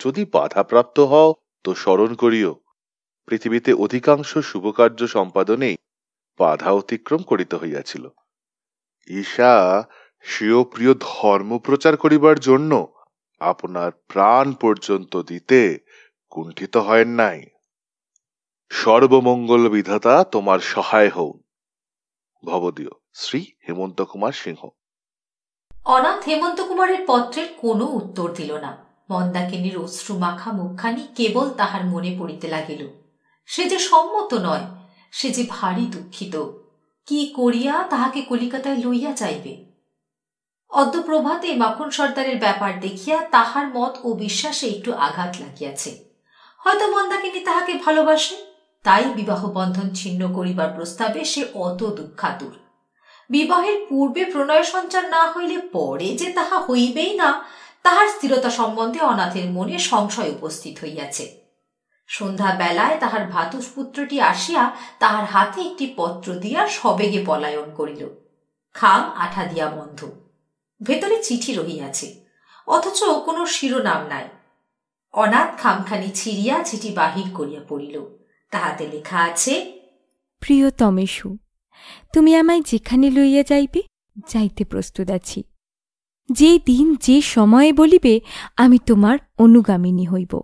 যদি বাধাপ্রাপ্ত হও, তো স্মরণ করিও, পৃথিবীতে অধিকাংশ শুভকার্য সম্পাদনেই বাধা অতিক্রম করিতে হইয়াছিল। ঈশা স্বীয় প্রিয় ধর্ম প্রচার করিবার জন্য আপনার প্রাণ পর্যন্ত দিতে কুণ্ঠিত হয় নাই। সর্বমঙ্গল বিধাতা তোমার সহায় হও ভবদীয়, শ্রী হেমন্ত কুমার সিংহ। অনাথ হেমন্ত কুমারের পত্রের কোনো উত্তর দিল না। মন্দাকিনীর অশ্রু মাখা মুখখানি কেবল তাহার মনে পড়িতে লাগিল। সে যে সম্মত নয়, সে যে ভারী দুঃখিত। কি করিয়া তাহাকে কলিকাতায় লইয়া যাইবে? অদ্য প্রভাতে মাখন সর্দারের ব্যাপার দেখিয়া তাহার মত ও বিশ্বাসে একটু আঘাত লাগিয়াছে। হয়তো মন্দাকিনী তাহাকে ভালোবাসে, তাই বিবাহ বন্ধন ছিন্ন করিবার প্রস্তাবে সে অত দুঃখাতুর। বিবাহের পূর্বে প্রণয় সঞ্চার না হইলে পরে যে তাহা হইবেই না, তাহার স্থিরতা সম্বন্ধে অনাথের মনে সংশয় উপস্থিত হইয়াছে। সন্ধ্যা বেলায় তাহার ভাতুষপুত্রটি আসিয়া তাহার হাতে একটি পত্র দিয়া সবেগে পলায়ন করিল। খাম আঠা দিয়া বন্ধ। ভেতরে চিঠি রহিয়াছে, অথচ কোনো শিরোনাম নাই। অনাথ খামখানি ছিঁড়িয়া চিঠি বাহির করিয়া পড়িল। তাহাতে লেখা আছে প্রিয় তমেশু তুমি আমায় যেখানে লইয়া যাইবে, যাইতে প্রস্তুত আছি। যে দিন যে সময়ে বলিবে, আমি তোমার অনুগামিনী হইব।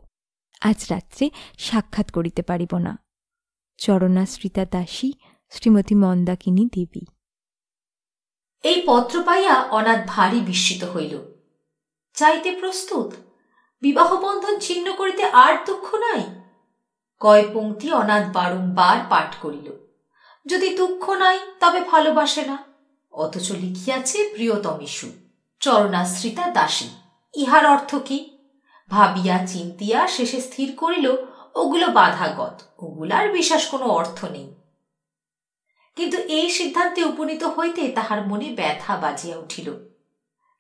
আজ রাত্রে সাক্ষাৎ করিতে পারিব না। চরণাশ্রিতা দাসী, শ্রীমতী মন্দাকিনী দেবী। এই পত্র পাইয়া অনাথ ভারী বিস্মিত হইল। চাইতে প্রস্তুত? বিবাহ বন্ধন ছিন্ন করিতে আর দুঃখ নাই? কয় পংক্তি অনাথ বারংবার পাঠ করিল। যদি দুঃখ নাই, তবে ভালোবাসে না। অথচ লিখিয়াছে প্রিয়তমিশু চরণাশ্রিতা দাসী। ইহার অর্থ কি? ভাবিয়া চিন্তিয়া শেষে স্থির করিল, ওগুলো বাধাগত, ওগুলার বিশেষ কোনো অর্থ নেই। কিন্তু এই সিদ্ধান্তে উপনীত হইতে তাহার মনে ব্যথা বাজিয়া উঠিল।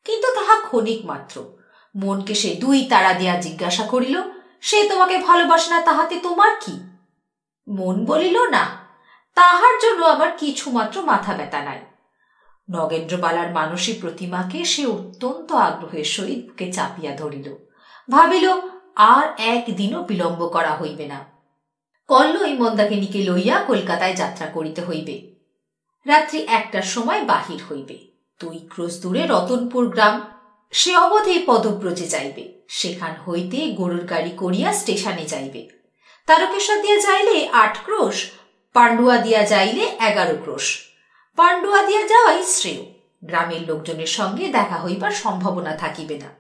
কিন্তু তাহা ক্ষণিক মাত্র। মনকে সে দুই তারা দিয়া জিজ্ঞাসা করিল, সে তোমাকে ভালোবাসে না, তাহাতে তোমার কি? মন বলিল, না, তাহার জন্য আমার কিছু মাত্র মাথা ব্যথা নাই। নগেন্দ্রবালার মানসী প্রতিমাকে সে অত্যন্ত আগ্রহের সহিত বুকে চাপিয়া ধরিল। ভাবিল, আর একদিনও বিলম্ব করা হইবে না। কল্লই মন্দাকিনীকে লইয়া কলকাতায় যাত্রা করিতে হইবে। রাত্রি একটার সময় বাহির হইবে। দুই ক্রোশ দূরে রতনপুর গ্রাম, সে অবধি পদব্রজে যাইবে। সেখান হইতে গরুর গাড়ি করিয়া স্টেশনে যাইবে। তারকেশ্বর দিয়া যাইলে আট ক্রোশ, পাণ্ডুয়া দিয়া যাইলে এগারো ক্রোশ। পাণ্ডুয়া দিয়া যাওয়াই শ্রেয়। গ্রামের লোকজনের সঙ্গে দেখা হইবার সম্ভাবনা থাকিবে না।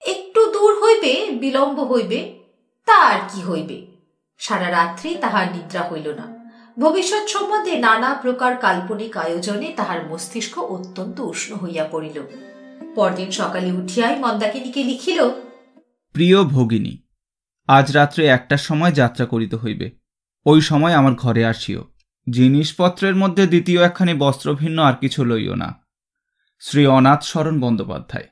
একটু দূর হইবে, বিলম্ব হইবে, তা আর কি হইবে? সারা রাত্রি তাহার নিদ্রা হইল না। ভবিষ্যৎ সম্বন্ধে নানা প্রকার কাল্পনিক আয়োজনে তাহার মস্তিষ্ক অত্যন্ত উষ্ণ হইয়া পড়িল। পরদিন সকালে উঠিয়াই মন্দাকিনীকে লিখিল প্রিয় ভগিনী আজ রাত্রে একটার সময় যাত্রা করিতে হইবে। ওই সময় আমার ঘরে আসিও। জিনিসপত্রের মধ্যে দ্বিতীয় একখানি বস্ত্র ভিন্ন আর কিছু লইও না। শ্রী অনাথ শরণ বন্দ্যোপাধ্যায়।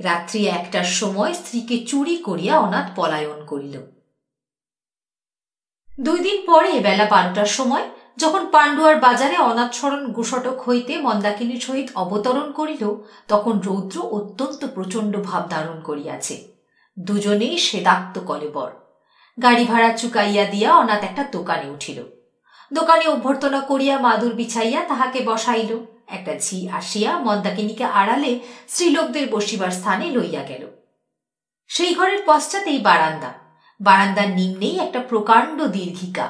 রাত্রি একটার সময় স্ত্রীকে চুরি করিয়া অনাথ পলায়ন করিল। দুই দিন পরে বেলা বারোটার সময়, যখন পাণ্ডুয়ার বাজারে অনাথসরণ গুসটক হইতে মন্দাকিনীর সহিত অবতরণ করিল, তখন রৌদ্র অত্যন্ত প্রচণ্ড ভাব ধারণ করিয়াছে। দুজনেই সেদাক্ত কলেবর। গাড়ি ভাড়া চুকাইয়া দিয়া অনাথ একটা দোকানে উঠিল। দোকানে অভ্যর্থনা করিয়া মাদুর বিছাইয়া তাহাকে বসাইল। একটা ঝি আসিয়া মন্দাকিনীকে আড়ালে স্ত্রীলোকদের বসিবার স্থানে লইয়া গেল। সেই ঘরের পশ্চাতেই বারান্দা। বারান্দার নিম্নেই একটা প্রকাণ্ড দীর্ঘিকা।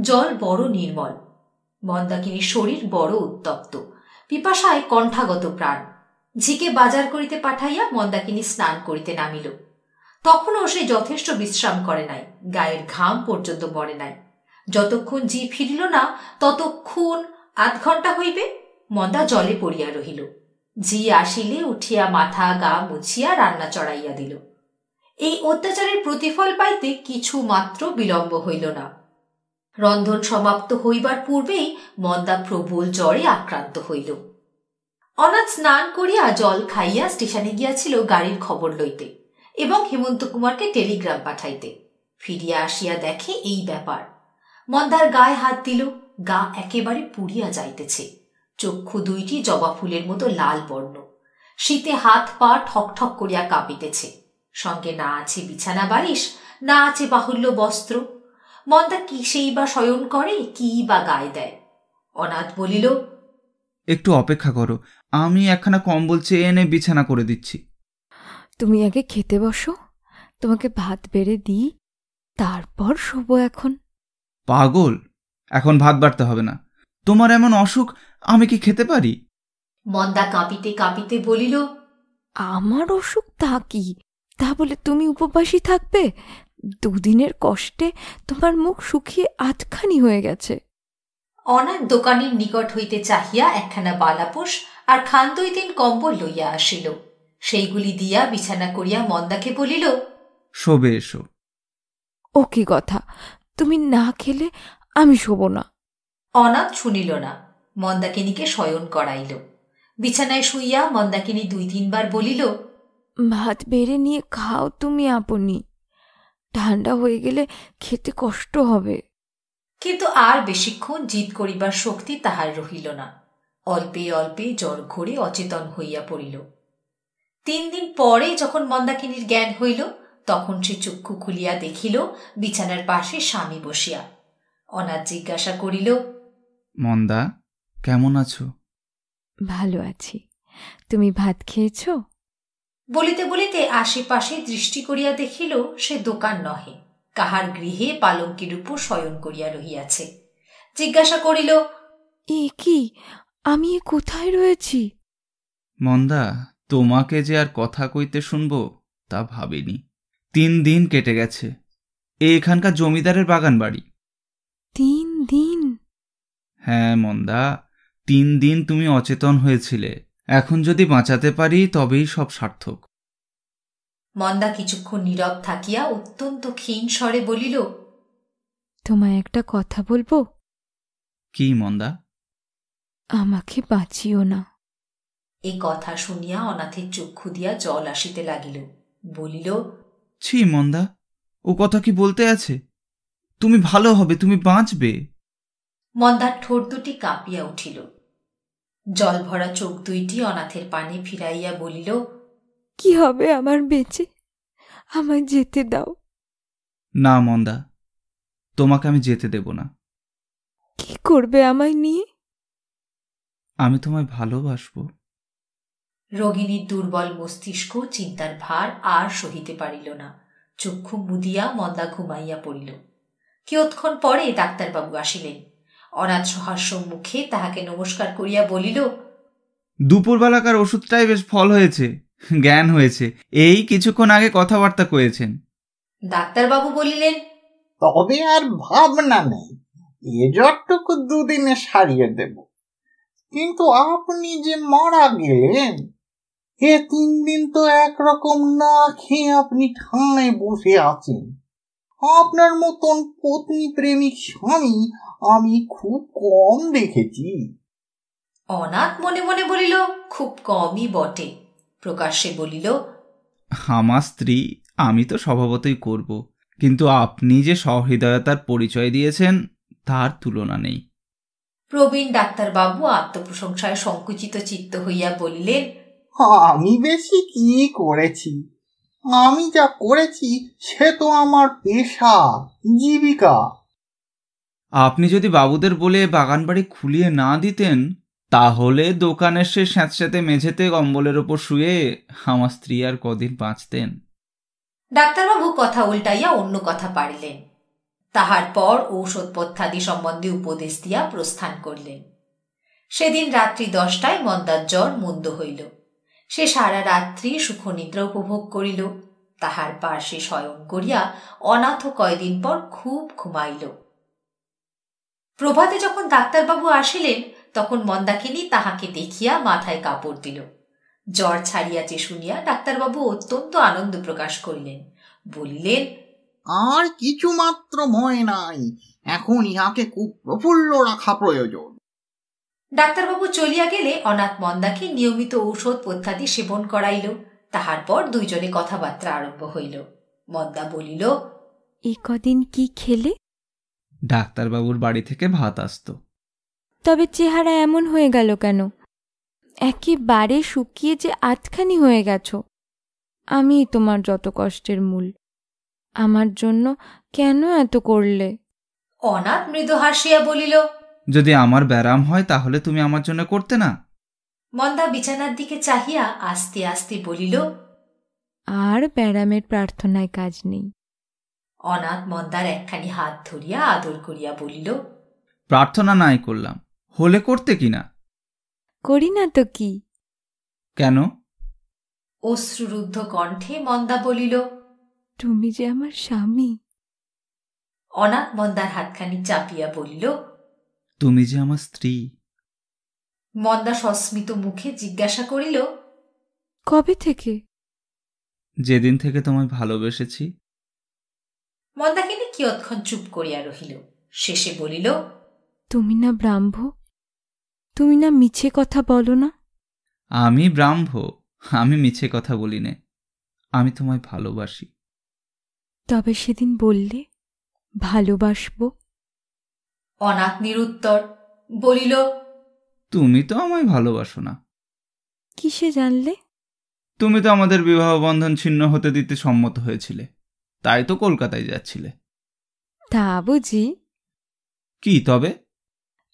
জল বড় নির্মল। মন্দাকিনীর শরীর বড় উত্তপ্ত। পিপাসায় কণ্ঠাগত প্রাণ। ঝিকে বাজার করিতে পাঠাইয়া মন্দাকিনী স্নান করিতে নামিল। তখনও সে যথেষ্ট বিশ্রাম করে নাই। গায়ের ঘাম পর্যন্ত মরে নাই। যতক্ষণ জি ফিরিল না, ততক্ষণ আধ ঘণ্টা হইবে মন্দা জলে পড়িয়া রহিল। জি আসিলে উঠিয়া মাথা গা মুছিয়া রান্না চড়াইয়া দিল। এই অত্যাচারের প্রতিফল পাইতে কিছু মাত্র বিলম্ব হইল না। রন্ধন সমাপ্ত হইবার পূর্বেই মন্দা প্রবল জ্বরে আক্রান্ত হইল। অনাথ স্নান করিয়া জল খাইয়া স্টেশনে গিয়াছিল গাড়ির খবর লইতে এবং হেমন্ত কুমারকে টেলিগ্রাম পাঠাইতে। ফিরিয়া আসিয়া দেখে এই ব্যাপার। মন্দার গায়ে হাত দিল, গা একেবারে পুড়িয়া যাইতেছে। চক্ষু দুইটি জবা ফুলের মতো লাল বর্ণ। শীতে হাত পা ঠক ঠক করিয়া কাঁপিতেছে। সঙ্গে না আছে বিছানা বালিশ না আছে বাহুল্য বস্ত্র। মন্দা কি সেই বা শয়ন করে কি বা গায়ে দেয়? অনাথ বলিল একটু অপেক্ষা করো আমি একখানা কম্বল চেয়ে এনে বিছানা করে দিচ্ছি। তুমি আগে খেতে বসো তোমাকে ভাত বেড়ে দিই তারপর শোবো এখন। পাগল এখন ভাত বাড়তে হবে না। তোমার এমন অসুখ আমি কি খেতে পারি? মন্দা কাঁপিতে কাঁপিতে বলিল আমার অসুখ তা কি? তা বলে তুমি উপবাসী থাকবে? দুদিনের কষ্টে তোমার মুখ শুকিয়ে আধখানি হয়ে গেছে। অনাথ দোকানের নিকট হইতে চাহিয়া একখানা বালাপোষ আর খান দুই দিন কম্বল লইয়া আসিল। সেইগুলি দিয়া বিছানা করিয়া মন্দাকে বলিল শোবে এসো। ও কি কথা? তুমি না খেলে আমি শোবো না। অনাথ শুনিল না মন্দাকিনীকে শয়ন করাইল। বিছানায় শুইয়া মন্দাকিনী দুই তিনবার বলিল ভাত বেড়ে নিয়ে খাও তুমি আপনি। ঠান্ডা হয়ে গেলে খেতে কষ্ট হবে। কিন্তু আর বেশিক্ষণ জিদ করিবার শক্তি তাহার রহিল না। অল্পে অল্পে জ্বর ঘরে অচেতন হইয়া পড়িল। তিন দিন পরে যখন মন্দাকিনীর জ্ঞান হইল তখন সে চক্ষু খুলিয়া দেখিল বিছানার পাশে স্বামী বসিয়া। অনাথ জিজ্ঞাসা করিল মন্দা কেমন আছো? ভালো আছি। তুমি ভাত খেয়েছো? বলিতে বলিতে আশেপাশে দৃষ্টি করিয়া দেখিল সে দোকান নহে। কাহার গৃহে পালঙ্কির উপর শয়ন করিয়া রহিয়াছে। জিজ্ঞাসা করিল এ কি? আমি কোথায় রয়েছি? মন্দা তোমাকে যে আর কথা কইতে শুনব তা ভাবিনি। তিন দিন কেটে গেছে। এ এখানকার জমিদারের বাগান বাড়ি। তিন দিন? হ্যাঁ মন্দা তিন দিন তুমি অচেতন হয়েছিলে। এখন যদি বাঁচাতে পারি তবেই সব সার্থক। মন্দা কিছুক্ষণ নীরব থাকিয়া অত্যন্ত ক্ষীণ স্বরে বলিল তোমায় একটা কথা বলব? কি মন্দা? আমাকে বাঁচিও না। এ কথা শুনিয়া অনাথের চক্ষু দিয়া জল আসিতে লাগিল। বলিল ছি মন্দা ও কথা কি বলতে আছে? তুমি ভালো হবে তুমি বাঁচবে। মন্দার ঠোঁট দুটি কাঁপিয়া উঠিল। জল ভরা চোখ দুইটি অনাথের পানে ফিরাইয়া বলিল কি হবে আমার বেঁচে? আমায় যেতে দাও। না মন্দা। তোমাকে আমি যেতে দেব না। কি করবে আমায় নিয়ে? আমি তোমায় ভালোবাসবো। রোগিণীর দুর্বল মস্তিষ্ক চিন্তার ভার আর সহিতে পারিল না। চক্ষু মুদিয়া মন্দা ঘুমাইয়া পড়িল। কিয়ৎক্ষণ পরে ডাক্তারবাবু আসিলেন। অনাথ সহাস্য মুখে তাহাকে নমস্কার করিয়া বলিল দুপুরবেলাকার ওষুধটাই বেশ ফল হয়েছে। জ্ঞান হয়েছে। এই কিছুক্ষণ আগে কথাবার্তা কয়েছেন ডাক্তারবাবু বলিলেন তবে আর ভাবনা নেই এ জ্বরটুকু দুদিনে সারিয়ে দেব। কিন্তু আপনি যে মারা গেলেন এ তিন দিন তো একরকম না খেয়ে আপনি ঠায় বসে আছেন। আপনার মতন পত্নী প্রেমিক স্বামী আমি খুব কম দেখেছি। অনাথ মনে মনে বলিল খুব কমই বটে। প্রকাশ্যে বলিল আমার স্ত্রী আমি তো স্বভাবতই করব কিন্তু আপনি যে সহৃদয়তার পরিচয় দিয়েছেন তার তুলনা নেই। প্রবীণ ডাক্তারবাবু আত্মপ্রশংসায় সংকুচিত চিত্ত হইয়া বলিলেন আমি বেশি কি করেছি? আমি যা করেছি সে তো আমার পেশা জীবিকা। আপনি যদি বাবুদের বলে বাগান বাড়ি খুলিয়ে না দিতেন তাহলে দোকানের সে স্যাঁতস্যাঁতে মেঝেতে কম্বলের ওপর শুয়ে আমার স্ত্রী আর কদিন বাঁচতেন। ডাক্তারবাবু কথা উল্টাইয়া অন্য কথা পারিলেন। তাহার পর ঔষধপথ্যাদি সম্বন্ধে উপদেশ দিয়া প্রস্থান করলেন। সেদিন রাত্রি দশটায় মন্দার জ্বর মন্দ হইল। সে সারা রাত্রি সুখনিদ্রা উপভোগ করিল। তাহার পার্শ্বে শয়ন করিয়া অনাথ কয়দিন পর খুব ঘুমাইল। প্রভাতে যখন ডাক্তারবাবু আসিলেন তখন মন্দাকিনী তাহাকে দেখিয়া মাথায় কাপড় দিল। জ্বর ছাড়িয়াছে শুনিয়া ডাক্তারবাবু অত্যন্ত আনন্দ প্রকাশ করিলেন। বলিলেন আর কিছু মাত্র ভয় নাই এখন ইহাকে খুব প্রফুল্ল রাখা প্রয়োজন। ডাক্তারবাবু চলিয়া গেলে অনাথ মন্দাকে নিয়মিত ঔষধ পথ্যাদি সেবন করাইল। তাহার পর দুইজনে কথাবার্তা আরম্ভ হইল। মন্দা বলিল এ কদিন কি খেলে? ডাক্তারবাবুর বাড়ি থেকে ভাত আসতো। তবে চেহারা এমন হয়ে গেল কেন? একেবারে শুকিয়ে যে আধখানি হয়ে গেছ। আমি তোমার যত কষ্টের মূল। আমার জন্য কেন এত করলে? অনাথ মৃদু হাসিয়া বলিল যদি আমার ব্যারাম হয় তাহলে তুমি আমার জন্য করতে না? মন্দা বিছানার দিকে চাহিয়া আস্তে আস্তে বলিল আর ব্যারামের প্রার্থনায় কাজ নেই। অনাথ মন্দার একখানি হাত ধরিয়া আদর করিয়া বলিল প্রার্থনা নাই করলাম। হলে করতে কিনা করি না তো কি? কেন? অশ্রুরুদ্ধ কণ্ঠে মন্দা বলিল তুমি যে আমার স্বামী। অনাথ মন্দার হাতখানি চাপিয়া বলিল তুমি যে আমার স্ত্রী। মন্দা সস্মিত মুখে জিজ্ঞাসা করিল কবে থেকে? যেদিন থেকে তোমায় ভালোবেসেছি। মন্দাকিনী কিয়ৎক্ষণ চুপ করিয়া রহিল। শেষে বলিল তুমি না ব্রাহ্ম? তুমি না মিছে কথা বলো না? আমি ব্রাহ্ম আমি মিছে কথা বলি নে। আমি তোমায় ভালোবাসি। তবে সেদিন বললে ভালোবাসবো। অনাথ নিরুত্তর বলিল তুমি তো আমায় ভালোবাসো না। কিসে জানলে? তুমি তো আমাদের বিবাহ বন্ধন ছিন্ন হতে দিতে সম্মত হয়েছিলে। তাই তো কলকাতায় যাচ্ছিলে। তা বুঝি। কি তবে?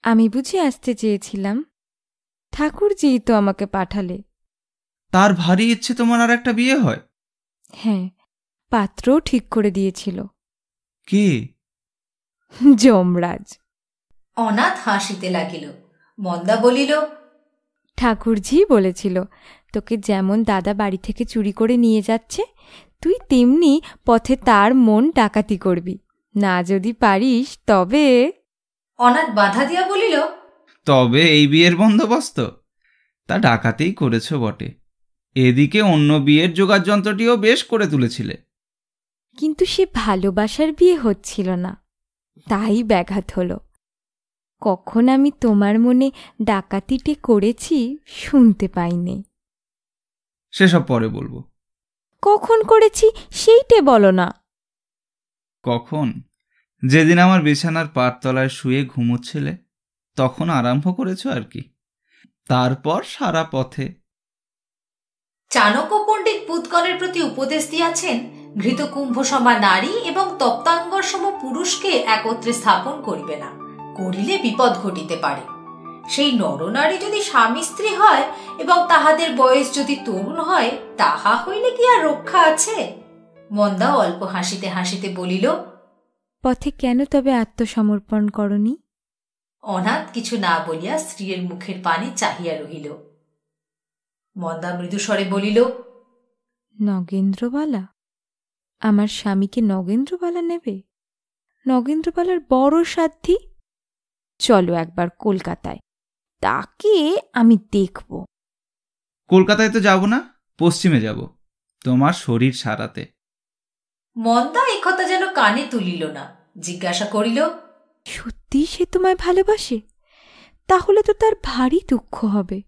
আমি বুঝি আসতে চেয়েছিলাম। ঠাকুরজিই তো আমাকে পাঠালে। তার ভারী ইচ্ছে তোমার আর একটা বিয়ে হয়? হ্যাঁ পাত্রও ঠিক করে দিয়েছিল। কি? যমরাজ। অনাথ হাসিতে লাগিল। মন্দা বলিল ঠাকুরজি বলেছিল তোকে যেমন দাদা বাড়ি থেকে চুরি করে নিয়ে যাচ্ছে তুই তেমনি পথে তার মন ডাকাতি করবি। না যদি পারিস তবে অনাথ বাধা দিয়া বলিল তবে এই বিয়ের বন্দোবস্ত? তা ডাকাতেই করেছ বটে। এদিকে অন্য বিয়ের যোগার যন্ত্রটিও বেশ করে তুলেছিলে। কিন্তু সে ভালোবাসার বিয়ে হচ্ছিল না। তাই ব্যাঘাত হলো। কখন আমি তোমার মনে ডাকাতিটে করেছি শুনতে পাইনি। সেসব পরে বলব। কখন করেছি সেইটে বলো না। কখন? যেদিন আমার বিছানার পাততলায় শুয়ে ঘুমোচ্ছিলে, তখন আরম্ভ করেছ আর কি। তারপর সারা পথে। চাণক্য পণ্ডিত পুতগণের প্রতি উপদেশ দিয়াছেন ঘৃত কুম্ভ সমা নারী এবং তপ্তাঙ্গর সম পুরুষকে একত্রে স্থাপন করিবে না, করিলে বিপদ ঘটিতে পারে। সেই নরনারী যদি স্বামী স্ত্রী হয় এবং তাহাদের বয়স যদি তরুণ হয়, তাহা হইলে কি আর রক্ষা আছে? মন্দা অল্প হাসিতে হাসিতে বলিল পথে কেন তবে আত্মসমর্পণ করনি? অনাথ কিছু না বলিয়া স্ত্রীর মুখের পানে চাহিয়া রহিল। মন্দা মৃদুস্বরে বলিল নগেন্দ্রবালা? আমার স্বামীকে নগেন্দ্রবালা নেবে? নগেন্দ্রবালার বড় সাধ্যি? চলো একবার কলকাতায়। তাকে আমি দেখব। কলকাতায় তো যাব না পশ্চিমে যাব তোমার শরীর সারাতে। মন্দা একথা যেন কানে তুলিল না। জিজ্ঞাসা করিল সত্যি সে তোমায় ভালোবাসে? তাহলে তো তার ভারী দুঃখ হবে।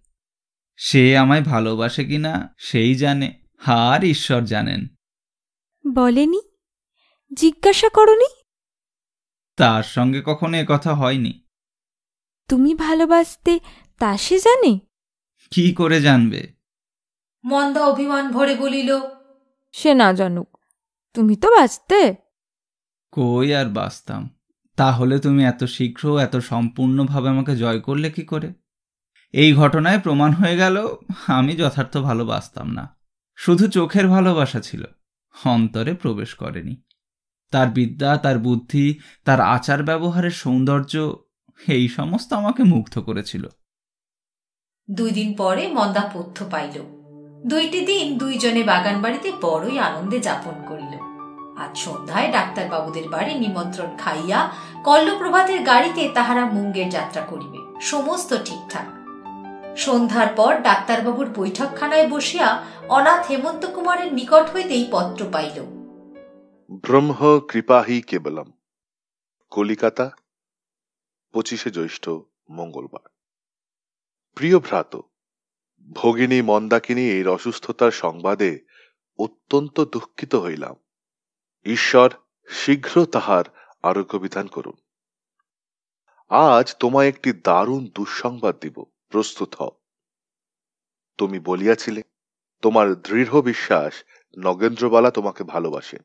সে আমায় ভালোবাসে কিনা সেই জানে আর ঈশ্বর জানেন। বলেনি? জিজ্ঞাসা করনি? তার সঙ্গে কখনো কথা হয়নি। তুমি ভালোবাসতে তা সে জানে? কি করে জানবে? মন্দা অভিমান ভরে বলিল সে না জানুক। তুমি তো বাঁচতে। কই আর বাঁচতাম? তাহলে তুমি এত শীঘ্র এত সম্পূর্ণভাবে আমাকে জয় করলে কি করে? এই ঘটনায় প্রমাণ হয়ে গেল আমি যথার্থ ভালোবাসতাম না। শুধু চোখের ভালোবাসা ছিল অন্তরে প্রবেশ করেনি। তার বিদ্যা তার বুদ্ধি তার আচার ব্যবহারের সৌন্দর্য এই সমস্ত আমাকে মুগ্ধ করেছিল। দুই দিন পরে মন্দা পথ্য পাইল। দুইটি দিন দুইজনে বাগান বাড়িতে বড়ই আনন্দে যাপন করিল। আজ সন্ধ্যায় ডাক্তারবাবুদের বাড়ি নিমন্ত্রণ খাইয়া কল্লপ্রভাতের গাড়িতে তাহারা মুঙ্গের যাত্রা করিবে, সমস্ত ঠিকঠাক। সন্ধ্যার পর ডাক্তারবাবুর বৈঠকখানায় বসিয়া অনাথ হেমন্ত কুমারের নিকট হইতেই পত্র পাইল। ব্রহ্ম কৃপাহি কেবলম। কলিকাতা, পঁচিশে জ্যৈষ্ঠ, মঙ্গলবার। প্রিয় ভ্রাত ভগিনী মন্দাকিনীর অসুস্থতার সংবাদে অত্যন্ত দুঃখিত হইলাম। ঈশ্বর শীঘ্র তাহার আরোগ্য বিধান করুন। আজ তোমায় একটি দারুণ দুঃসংবাদ দিব, প্রস্তুত হও। তুমি বলিয়াছিলে, তোমার দৃঢ় বিশ্বাস নগেন্দ্রবালা তোমাকে ভালোবাসেন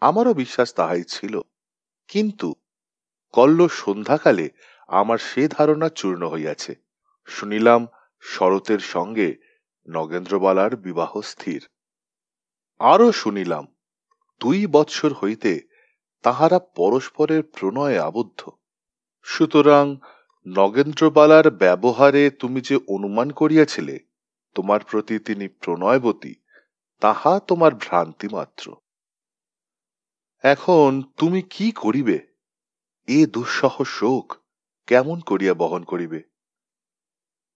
আমারও বিশ্বাস তাহাই ছিল, কিন্তু কল্ল সন্ধ্যাকালে আমার সে ধারণা চূর্ণ হইয়াছে। শুনিলাম শরতের সঙ্গে নগেন্দ্রবালার বিবাহ স্থির। আরও শুনিলাম, দুই বৎসর হইতে তাহারা পরস্পরের প্রণয়ে আবদ্ধ। সুতরাং নগেন্দ্রবালার ব্যবহারে তুমি যে অনুমান করিয়াছিলে, তোমার প্রতি তিনি প্রণয়বতী, তাহা তোমার ভ্রান্তি মাত্র। এখন তুমি কি করিবে? এ দুঃসহ শোক কেমন করিয়া বহন করিবে?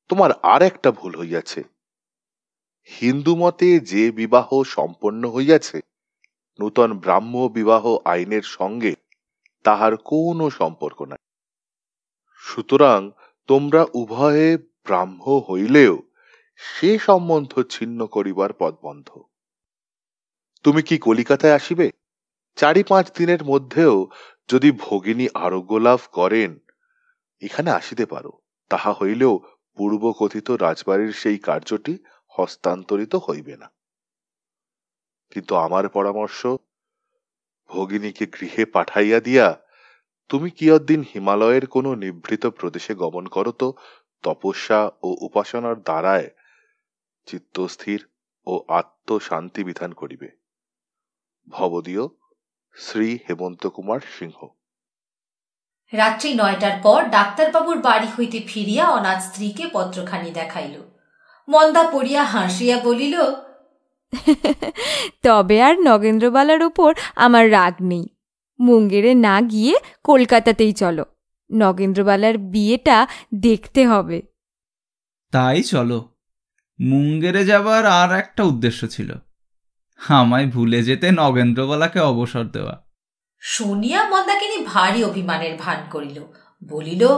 তোমার আর একটা ভুল হইয়াছে। হিন্দু মতে যে বিবাহ সম্পন্ন হইয়াছে, নূতন ব্রাহ্ম বিবাহ আইনের সঙ্গে তাহার কোনো সম্পর্ক নাই। সুতরাং তোমরা উভয়ে ব্রাহ্ম হইলেও সে সম্বন্ধ ছিন্ন করিবার পথ বন্ধ। তুমি কি কলিকাতায় আসিবে? চারি পাঁচ দিনের মধ্যেও যদি ভগিনী আরোগ্য লাভ করেন, এখানে আসিতে পারো, তাহা হইলেও পূর্ব কথিত রাজবাড়ির সেই কার্যটি হস্তান্তরিত হইবে না। কিন্তু আমার পরামর্শ, ভগিনীকে গৃহে পাঠাইয়া দিয়া তুমি কিয়দ্দিন হিমালয়ের কোনো নিভৃত প্রদেশে গমন করো তো, তপস্যা ও উপাসনার দ্বারায় চিত্তস্থির ও আত্মশান্তি বিধান করিবে। ভবদীয় শ্রী হেমন্ত কুমার সিংহ। রাত্রি নয়টার পর ডাক্তারবাবুর বাড়ি হইতে ফিরিয়া অনাথ স্ত্রীকে পত্রখানি দেখাইল। মন্দা পড়িয়া হাসিয়া বলিল তবে আর নগেন্দ্রবালার উপর আমার রাগ নেই। মুঙ্গেরে না গিয়ে কলকাতাতেই চলো। নগেন্দ্রবালার বিয়েটা দেখতে হবে। তাই চলো। মুঙ্গেরে যাবার আর একটা উদ্দেশ্য ছিল। আমায় ভুলে যেতে নগেন্দ্রবালাকে অবসর দেওয়া। শুনিয়া মন্দাকিনী ভারী অভিমানের ভান করিল বলিল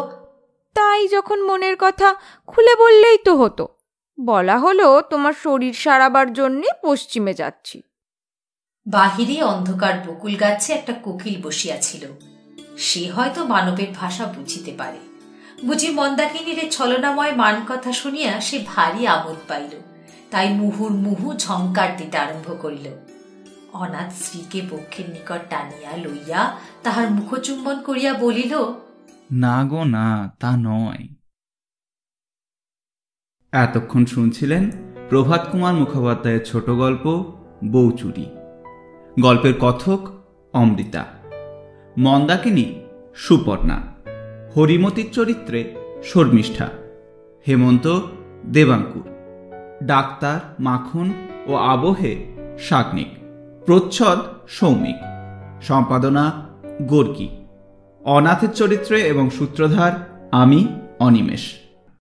তাই যখন মনের কথা খুলে বললেই তো হতো। বলা হলো তোমার শরীর সারাবার জন্যে পশ্চিমে যাচ্ছি। বাহিরে অন্ধকার বকুল গাছে একটা কোকিল বসিয়াছিল। সে হয়তো মানবের ভাষা বুঝিতে পারে। বুঝি মন্দাকিনীর ছলনাময় মান কথা শুনিয়া সে ভারী আমোদ পাইল। তাই মুহুর মুহু ঝঙ্কার দিতে আরম্ভ করিল। অনাথ স্ত্রীকে বক্ষের নিকট টানিয়া লইয়া তাহার মুখচুম্বন করিয়া বলিল, না গো, না, তা নয়। এতক্ষণ শুনছিলেন প্রভাত কুমার মুখোপাধ্যায়ের ছোট গল্প বউচুরি গল্পের কথক অমৃতা। মন্দাকিনী সুপর্ণা। হরিমতির চরিত্রে শর্মিষ্ঠা। হেমন্ত দেবাঙ্কুর। ডাক্তার, মাখন ও আবহে শাগ্নিক। প্রচ্ছদ সৌমিক সম্পাদনা গোর্কি। অনাথের চরিত্রে এবং সূত্রধার আমি অনিমেষ।